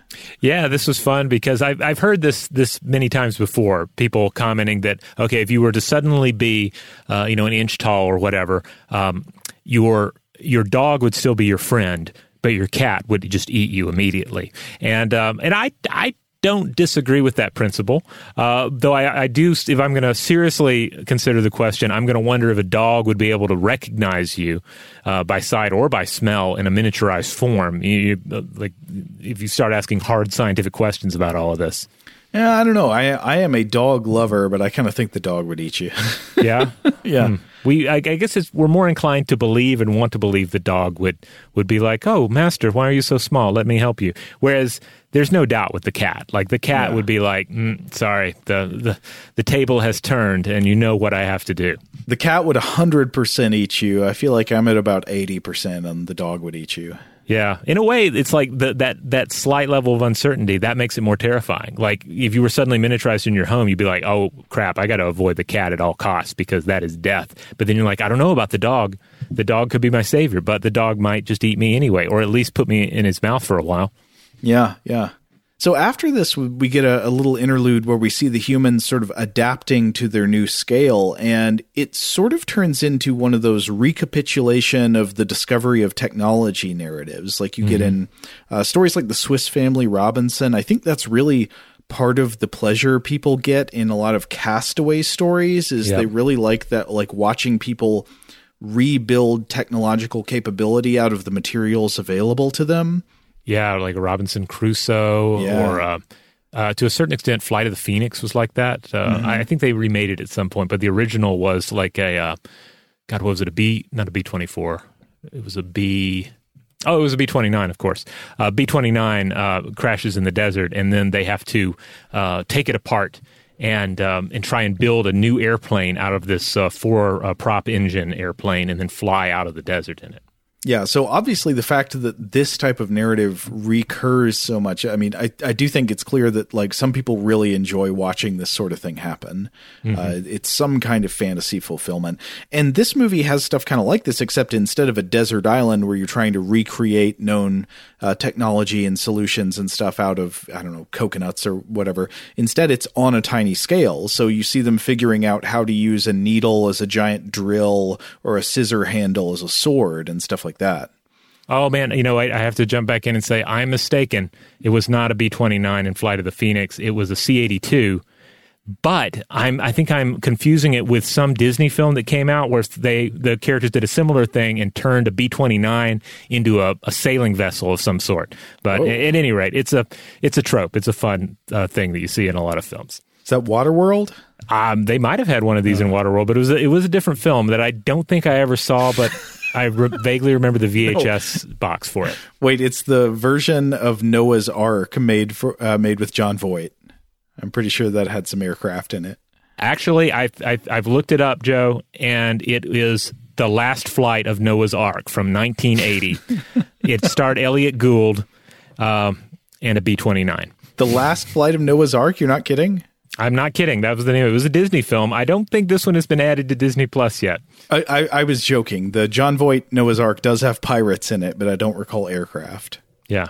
Yeah, this was fun because I've I've heard this this many times before. People commenting that okay, if you were to suddenly be, uh, you know, an inch tall or whatever, um, your your dog would still be your friend but your cat would just eat you immediately. And um, and I I don't disagree with that principle. Uh, though I, I, do, if I'm going to seriously consider the question, I'm going to wonder if a dog would be able to recognize you uh, by sight or by smell in a miniaturized form. You, uh, like if you start asking hard scientific questions about all of this. Yeah, I don't know. I I am a dog lover, but I kind of think the dog would eat you. yeah, <laughs> yeah. Mm. We I, I guess we're more inclined to believe and want to believe the dog would would be like, "Oh, master, why are you so small? Let me help you." Whereas there's no doubt with the cat. Like the cat yeah. would be like, mm, "Sorry, the, the the table has turned, and you know what I have to do." The cat would hundred percent eat you. I feel like I'm at about eighty percent, and the dog would eat you. Yeah, in a way, it's like the, that that slight level of uncertainty that makes it more terrifying. Like if you were suddenly miniaturized in your home, you'd be like, "Oh crap, I got to avoid the cat at all costs because that is death." But then you're like, "I don't know about the dog. The dog could be my savior, but the dog might just eat me anyway, or at least put me in his mouth for a while." Yeah, yeah. So after this, we get a, a, little interlude where we see the humans sort of adapting to their new scale, and it sort of turns into one of those recapitulation of the discovery of technology narratives, like you mm-hmm. get in uh, stories like the Swiss Family Robinson. I think that's really part of the pleasure people get in a lot of castaway stories is yep. they really like that, like watching people rebuild technological capability out of the materials available to them. Yeah, like a Robinson Crusoe yeah. or uh, uh, to a certain extent, Flight of the Phoenix was like that. Uh, mm-hmm. I think they remade it at some point, but the original was like a uh, God, what was it? A B, not a B twenty four. It was a B. Oh, it was a B twenty nine, of course. Uh, B twenty nine uh, crashes in the desert, and then they have to take it apart and um, and try and build a new airplane out of this four prop engine airplane, and then fly out of the desert in it. Yeah, so obviously the fact that this type of narrative recurs so much, I mean, I, I do think it's clear that like some people really enjoy watching this sort of thing happen. Mm-hmm. Uh, it's some kind of fantasy fulfillment. And this movie has stuff kind of like this, except instead of a desert island where you're trying to recreate known uh, technology and solutions and stuff out of, I don't know, coconuts or whatever, instead it's on a tiny scale. So you see them figuring out how to use a needle as a giant drill or a scissor handle as a sword and stuff like like that. Oh man, you know I, I, have to jump back in and say I'm mistaken. It was not a B twenty nine in Flight of the Phoenix. It was a C eighty two. But I'm I think I'm confusing it with some Disney film that came out where they the characters did a similar thing and turned a B twenty nine into a, a, sailing vessel of some sort. But oh. at, at, any rate, it's a it's a trope. It's a fun uh, thing that you see in a lot of films. Is that Waterworld? Um, they might have had one of these in Waterworld, but it was a, it was a different film that I don't think I ever saw, but. <laughs> I re- vaguely remember the VHS <laughs> no. box for it. Wait, it's the version of Noah's Ark made for uh, made with Jon Voight. I'm pretty sure that had some aircraft in it. Actually, I've, I've, I've looked it up, Joe, and it is the last flight of Noah's Ark from 1980. <laughs> it starred Elliott Gould um, and a B 29. The last flight of Noah's Ark? You're not kidding? I'm not kidding. That was the name. It was a Disney film. I don't think this one has been added to Disney Plus yet. I, I, I was joking. The Jon Voight Noah's Ark does have pirates in it, but I don't recall aircraft. Yeah.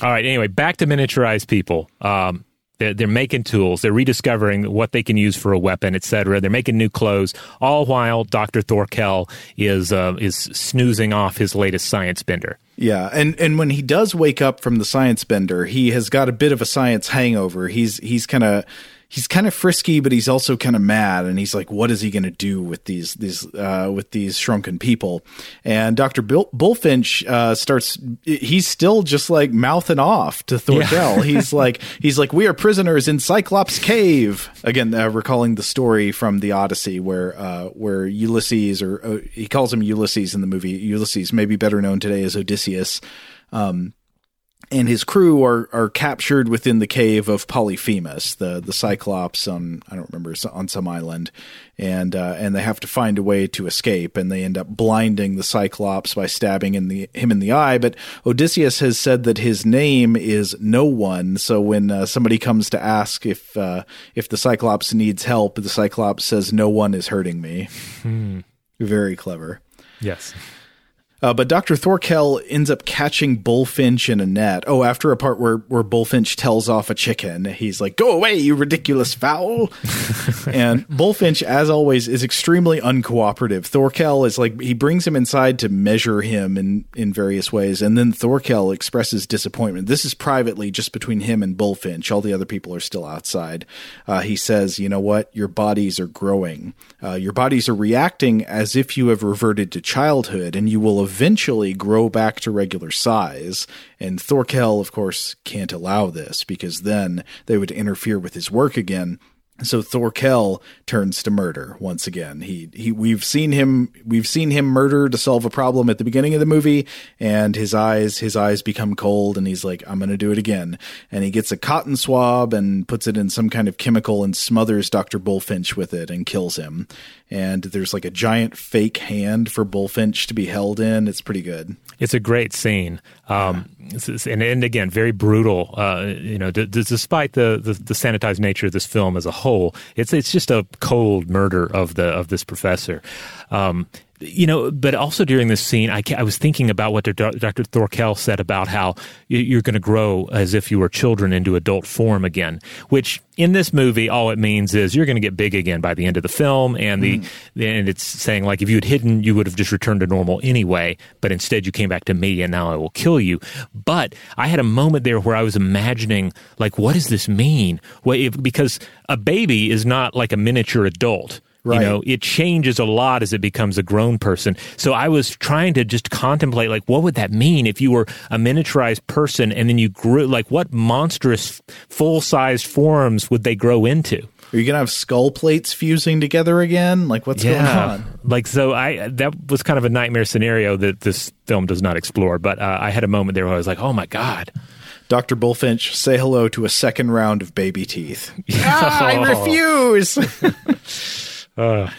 All right. Anyway, back to miniaturized people. Um, they're, they're, making tools. They're rediscovering what they can use for a weapon, etc. They're making new clothes, all while Doctor Thorkel is uh, is snoozing off his latest science bender. Yeah, and and when he does wake up from the science bender, he has got a bit of a science hangover. He's he's kind of he's kind of frisky, but he's also kind of mad, and he's like, "What is he going to do with these these uh, with these shrunken people?" And Doctor Bulfinch uh, starts. He's still just like mouthing off to Thorkel. Yeah. <laughs> he's like, he's like, "We are prisoners in Cyclops Cave." Again, uh, recalling the story from the Odyssey, where uh, where Ulysses, or uh, he calls him Ulysses in the movie. Ulysses, maybe better known today as Odysseus. Um, and his crew are are captured within the cave of Polyphemus, the the Cyclops on I don't remember on some island, and uh, and they have to find a way to escape, and they end up blinding the Cyclops by stabbing in the him in the eye. But Odysseus has said that his name is No One, so when uh, somebody comes to ask if uh, if the Cyclops needs help, the Cyclops says No one is hurting me. Hmm. Very clever. Yes. Uh, but Dr. Thorkel ends up catching Bulfinch in a net. Oh, after a part where, where Bulfinch tells off a chicken, he's like, Go away, you ridiculous fowl. <laughs> and Bulfinch, as always, is extremely uncooperative. Thorkell is like, he brings him inside to measure him in, in various ways. And then Thorkell expresses disappointment. This is privately just between him and Bulfinch. All the other people are still outside. Uh, he says, You know what? Your bodies are growing. Uh, your bodies are reacting as if you have reverted to childhood, and you will eventually grow back to regular size. And Thorkel, of course, can't allow this because then they would interfere with his work again so Thorkel turns to murder once again. He he we've seen him we've seen him murder to solve a problem at the beginning of the movie and his eyes his eyes become cold and he's like I'm going to do it again. And he gets a cotton swab and puts it in some kind of chemical and smothers Dr. Bulfinch with it and kills him. And there's like a giant fake hand for Bulfinch to be held in. It's pretty good. It's a great scene. Um, and, and again, very brutal. Uh, you know, d- despite the, the, the sanitized nature of this film as a whole, it's it's just a cold murder of the of this professor. Um, you know, but also during this scene, I, I was thinking about what Dr. Thorkel said about how you're going to grow as if you were children into adult form again, which in this movie, all it means is you're going to get big again by the end of the film. And the, mm. and it's saying like, if you had hidden, you would have just returned to normal anyway, but instead you came back to me and now I will kill you. But I had a moment there where I was imagining like, what does this mean? Well, if, because a baby is not like a miniature adult Right. You know, it changes a lot as it becomes a grown person. So I was trying to just contemplate, like, what would that mean if you were a miniaturized person and then you grew, like, what monstrous full sized forms would they grow into? Are you gonna have skull plates fusing together again? Like what's yeah. going on? Like so, I that was kind of a nightmare scenario that this film does not explore. But uh, I had a moment there where I was like, "Oh my god, Dr. Bulfinch, say hello to a second round of baby teeth. <laughs> ah, I <laughs> refuse. <laughs> Uh.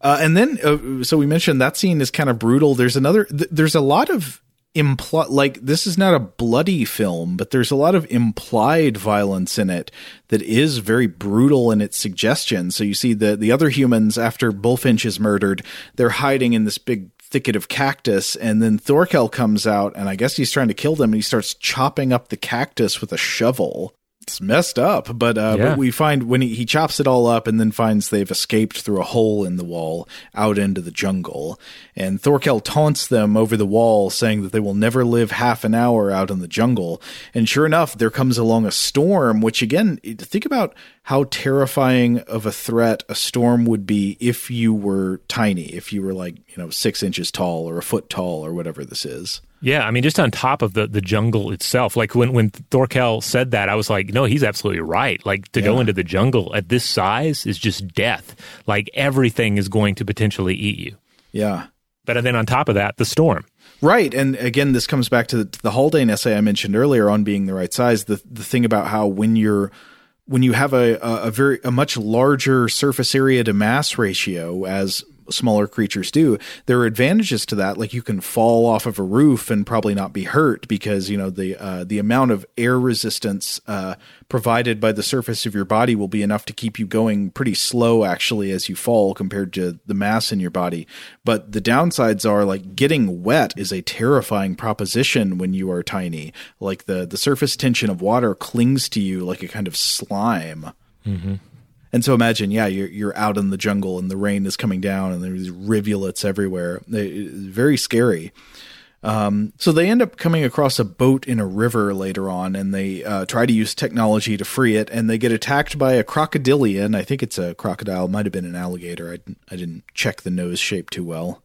Uh, and then, uh, so we mentioned that scene is kind of brutal. There's another, th- there's a lot of impl like this is not a bloody film, but there's a lot of implied violence in it that is very brutal in its suggestion. So you see the the other humans after Bulfinch is murdered, they're hiding in this big thicket of cactus, and then Thorkel comes out, and I guess he's trying to kill them, and he starts chopping up the cactus with a shovel it's messed up. But, uh, yeah. but we find when he, he chops it all up and then finds they've escaped through a hole in the wall out into the jungle. And Thorkel taunts them over the wall, saying that they will never live half an hour out in the jungle. And sure enough, there comes along a storm, which again, think about how terrifying of a threat a storm would be if you were tiny, if you were like, you know, six inches tall or a foot tall or whatever this is. Yeah, I mean, just on top of the, the jungle itself, like when, when Thorkel said that, I was like, no, he's absolutely right. Like to yeah. go into the jungle at this size is just death. Like everything is going to potentially eat you. Yeah. But then on top of that, the storm. Right, and again, this comes back to the, to the Haldane essay I mentioned earlier on being the right size. The the thing about how when you're when you have a, a, a very a much larger surface area to mass ratio, as smaller creatures do. There are advantages to that, like you can fall off of a roof and probably not be hurt because you know the uh, the amount of air resistance uh, provided by the surface of your body will be enough to keep you going pretty slow actually as you fall compared to the mass in your body. But the downsides are like getting wet is a terrifying proposition when you are tiny. Like the the surface tension of water clings to you like a kind of slime. Mm-hmm. And so imagine, yeah, you're you're out in the jungle and the rain is coming down and there's rivulets everywhere. It's very scary. Um, so they end up coming across a boat in a river later on, and they uh, try to use technology to free it, and they get attacked by a crocodilian. I think it's a crocodile, might have been an alligator. I, I didn't check the nose shape too well.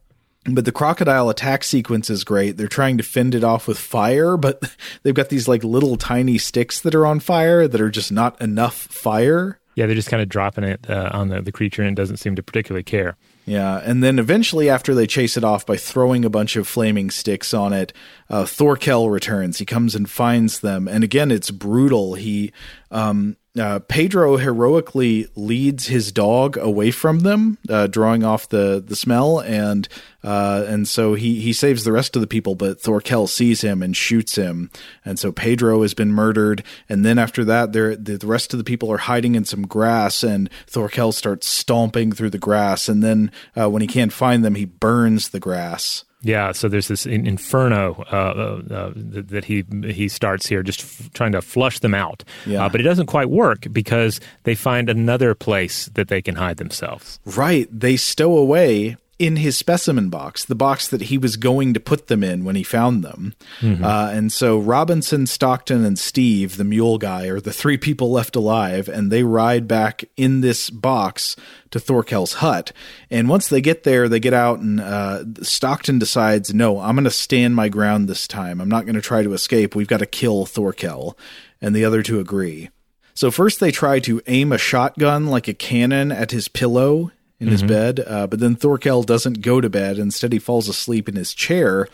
But the crocodile attack sequence is great. They're trying to fend it off with fire, but <laughs> they've got these like little tiny sticks that are on fire that are just not enough fire. Yeah, they're just kind of dropping it uh, on the, the creature and it doesn't seem to particularly care. Yeah, and then eventually, after they chase it off by throwing a bunch of flaming sticks on it, uh, Thorkel returns. He comes and finds them, and again, it's brutal. He um, uh, Pedro heroically leads his dog away from them, uh, drawing off the the smell, and uh, and so he he saves the rest of the people. But Thorkel sees him and shoots him, and so Pedro has been murdered. And then after that, the, the rest of the people are hiding in some grass, and Thorkel starts stomping through the grass. And then uh, when he can't find them, he burns the grass. Yeah, so there's this inferno uh, uh, uh that he he starts here, just f- trying to flush them out. Yeah. Uh, but it doesn't quite work because they find another place that they can hide themselves. Right, they stow away in his specimen box, the box that he was going to put them in when he found them. Mm-hmm. Uh, and so Robinson, Stockton, and Steve, the mule guy, are the three people left alive, and they ride back in this box to Thorkel's hut. And once they get there, they get out, and uh, Stockton decides, no, I'm going to stand my ground this time. I'm not going to try to escape. We've got to kill Thorkel. And the other two agree. So first they try to aim a shotgun like a cannon at his pillow in mm-hmm. his bed. Uh, but then Thorkel doesn't go to bed. Instead, he falls asleep in his chair.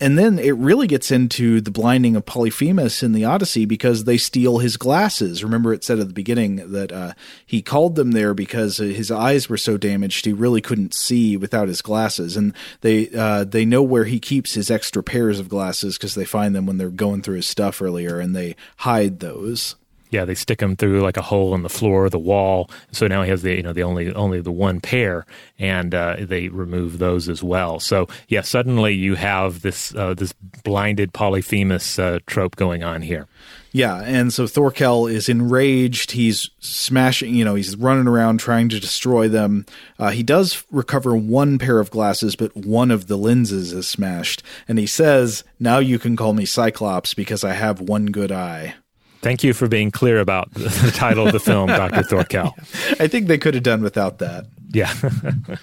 And then it really gets into the blinding of Polyphemus in the Odyssey because they steal his glasses. Remember, it said at the beginning that uh, he called them there because his eyes were so damaged he really couldn't see without his glasses. And they uh, they know where he keeps his extra pairs of glasses because they find them when they're going through his stuff earlier, and they hide those. Yeah, they stick him through like a hole in the floor, the wall. So now he has the you know the only only the one pair, and uh, they remove those as well. So yeah, suddenly you have this uh, this blinded Polyphemus uh, trope going on here. Yeah, and so Thorkel is enraged. He's smashing, you know, he's running around trying to destroy them. Uh, he does recover one pair of glasses, but one of the lenses is smashed. And he says, Now you can call me Cyclops because I have one good eye. Thank you for being clear about the title of the film, Dr. Thorkel. <laughs> I think they could have done without that. Yeah. <laughs>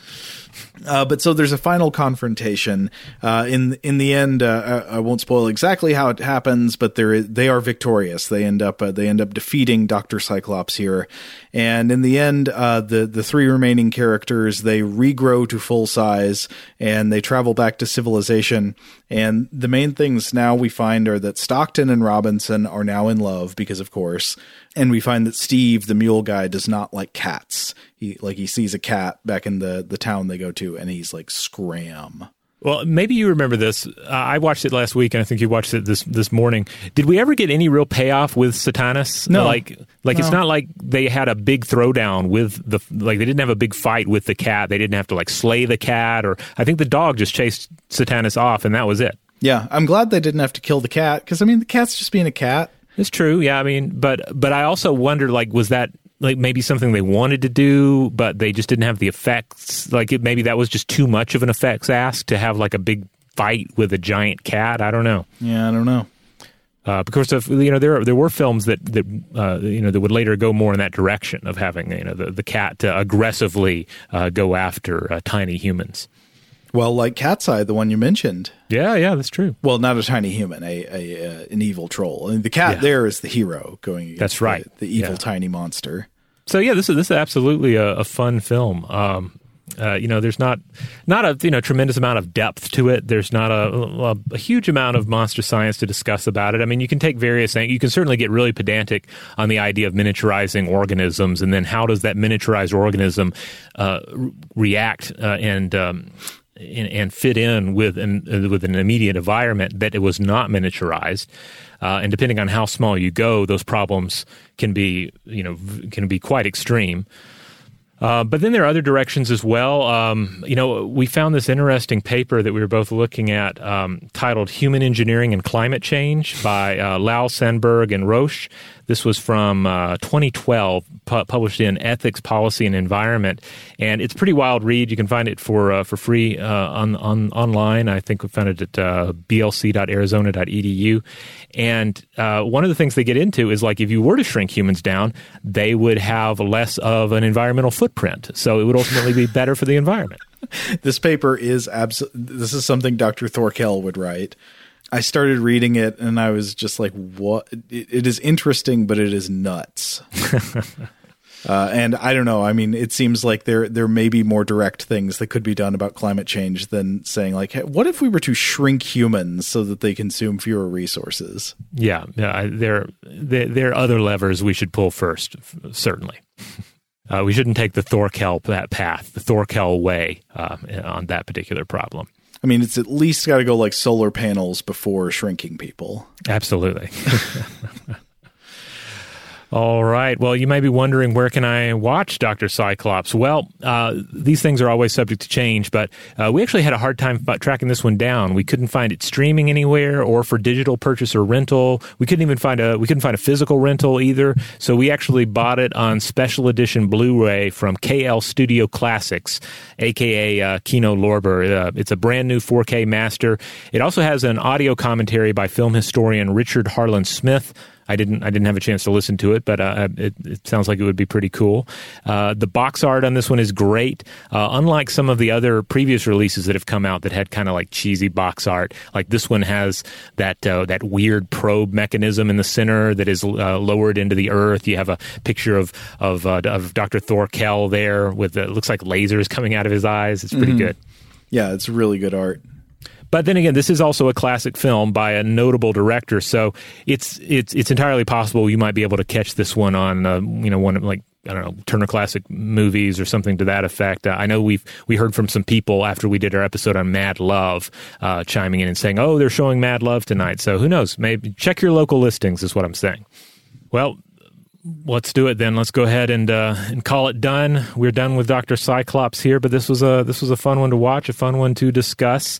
Uh, but so there's a final confrontation. Uh, in in the end, uh, I, I, won't spoil exactly how it happens, but they they are victorious. They end up uh, they end up defeating Doctor Cyclops here, and in the end, uh, the the three remaining characters they regrow to full size and they travel back to civilization. And the main things now we find are that Stockton and Robinson are now in love because, of course, and we find that Steve, the mule guy, does not like cats. He like he sees a cat back in the the town they go to, and he's like scram. Well, maybe you remember this. Uh, I watched it last week, and I think you watched it this this morning. Did we ever get any real payoff with Satanas? No, like like no. it's not like they had a big throwdown with the like they didn't have a big fight with the cat. They didn't have to like slay the cat, or I think the dog just chased Satanas off, and that was it. Yeah, I'm glad they didn't have to kill the cat because I mean the cat's just being a cat. It's true. Yeah, I mean, but but I also wonder like was that like maybe something they wanted to do, but they just didn't have the effects. Like it, maybe that was just too much of an effects ask to have like a big fight with a giant cat. I don't know. Yeah, I don't know. Uh, because of you know there there were films that that uh, you know that would later go more in that direction of having you know the the cat to aggressively uh, go after uh, tiny humans. Well, like Cat's Eye, the one you mentioned. Yeah, yeah, that's true. Well, not a tiny human, a, a uh, an evil troll. I mean, the cat yeah. there is the hero going that's right. the, the evil yeah. tiny monster. So yeah, this is this is absolutely a, a fun film. Um, uh, you know, there's not not a you know tremendous amount of depth to it. There's not a, a, a, huge amount of monster science to discuss about it. I mean, you can take various things. You can certainly get really pedantic on the idea of miniaturizing organisms, and then how does that miniaturized organism uh, react uh, and um, and, fit in with an, with an immediate environment that it was not miniaturized. Uh, and depending on how small you go, those problems can be you know can be quite extreme. Uh, but then there are other directions as well. Um, you know, we found this interesting paper that we were both looking at um, titled Human Engineering and Climate Change by uh, Liao Sandberg and Roache. This was from uh, 2012, pu- published in Ethics, Policy, and Environment, and it's a pretty wild read. You can find it for uh, for free uh, on, on online. I think we found it at uh, blc.arizona.edu. And uh, one of the things they get into is like if you were to shrink humans down, they would have less of an environmental footprint, so it would ultimately be better for the environment. <laughs> this paper is absolutely. This is something Dr. Thorkel would write. I started reading it and I was just like, what? it, it is interesting, but it is nuts. <laughs> uh, and I don't know. I mean, it seems like there there may be more direct things that could be done about climate change than saying like, hey, what if we were to shrink humans so that they consume fewer resources? Yeah, yeah. There there, there are other levers we should pull first. Certainly. Uh, we shouldn't take the Thorkel that path, the Thorkel way uh, on that particular problem. I mean, it's at least got to go like solar panels before shrinking people. Absolutely. <laughs> All right. Well, you may be wondering where can I watch Doctor Cyclops? Well, uh, these things are always subject to change, but uh, we actually had a hard time tracking this one down. We couldn't find it streaming anywhere or for digital purchase or rental. We couldn't even find a we couldn't find a physical rental either. So we actually bought it on special edition Blu-ray from KL Studio Classics, aka uh, Kino Lorber. Uh, it's a brand new 4K master. It also has an audio commentary by film historian Richard Harland Smith I didn't I didn't have a chance to listen to it, but uh, it, it, sounds like it would be pretty cool. Uh, the box art on this one is great. Uh, unlike some of the other previous releases that have come out that had kind of like cheesy box art, like this one has that uh, that weird probe mechanism in the center that is uh, lowered into the earth. You have a picture of of, uh, of Dr. Thorkel there with it looks like lasers coming out of his eyes. It's pretty mm-hmm. good. Yeah, it's really good art. But then again, this is also a classic film by a notable director, so it's it's it's entirely possible you might be able to catch this one on uh, you know one of like I don't know Turner Classic Movies or something to that effect. Uh, I know we've we heard from some people after we did our episode on Mad Love, uh, chiming in and saying, "Oh, they're showing Mad Love tonight." So who knows? Maybe check your local listings is what I'm saying. Well, let's do it then. Let's go ahead and uh, and call it done. We're done with Doctor Cyclops here, but this was a this was a fun one to watch, a fun one to discuss.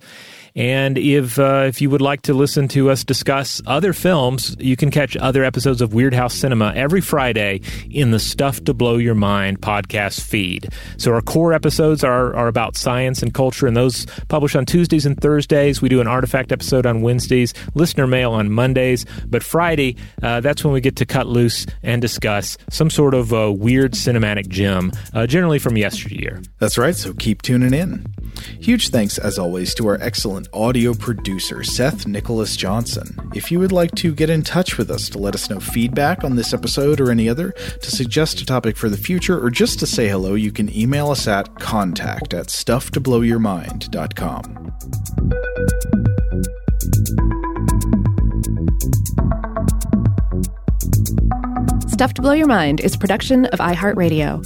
And if uh, if you would like to listen to us discuss other films, you can catch other episodes of Weirdhouse Cinema every Friday in the Stuff to Blow Your Mind podcast feed. So our core episodes are are about science and culture, and those publish on Tuesdays and Thursdays. We do an artifact episode on Wednesdays, listener mail on Mondays, but Friday uh, that's when we get to cut loose and discuss some sort of uh, weird cinematic gem, uh, generally from yesteryear. That's right. So keep tuning in. Huge thanks, as always, to our excellent audio producer, Seth Nicholas Johnson. If you would like to get in touch with us to let us know feedback on this episode or any other, to suggest a topic for the future, or just to say hello, you can email us at contact at stufftoblowyourmind.com. Stuff to Blow Your Mind is production of iHeartRadio.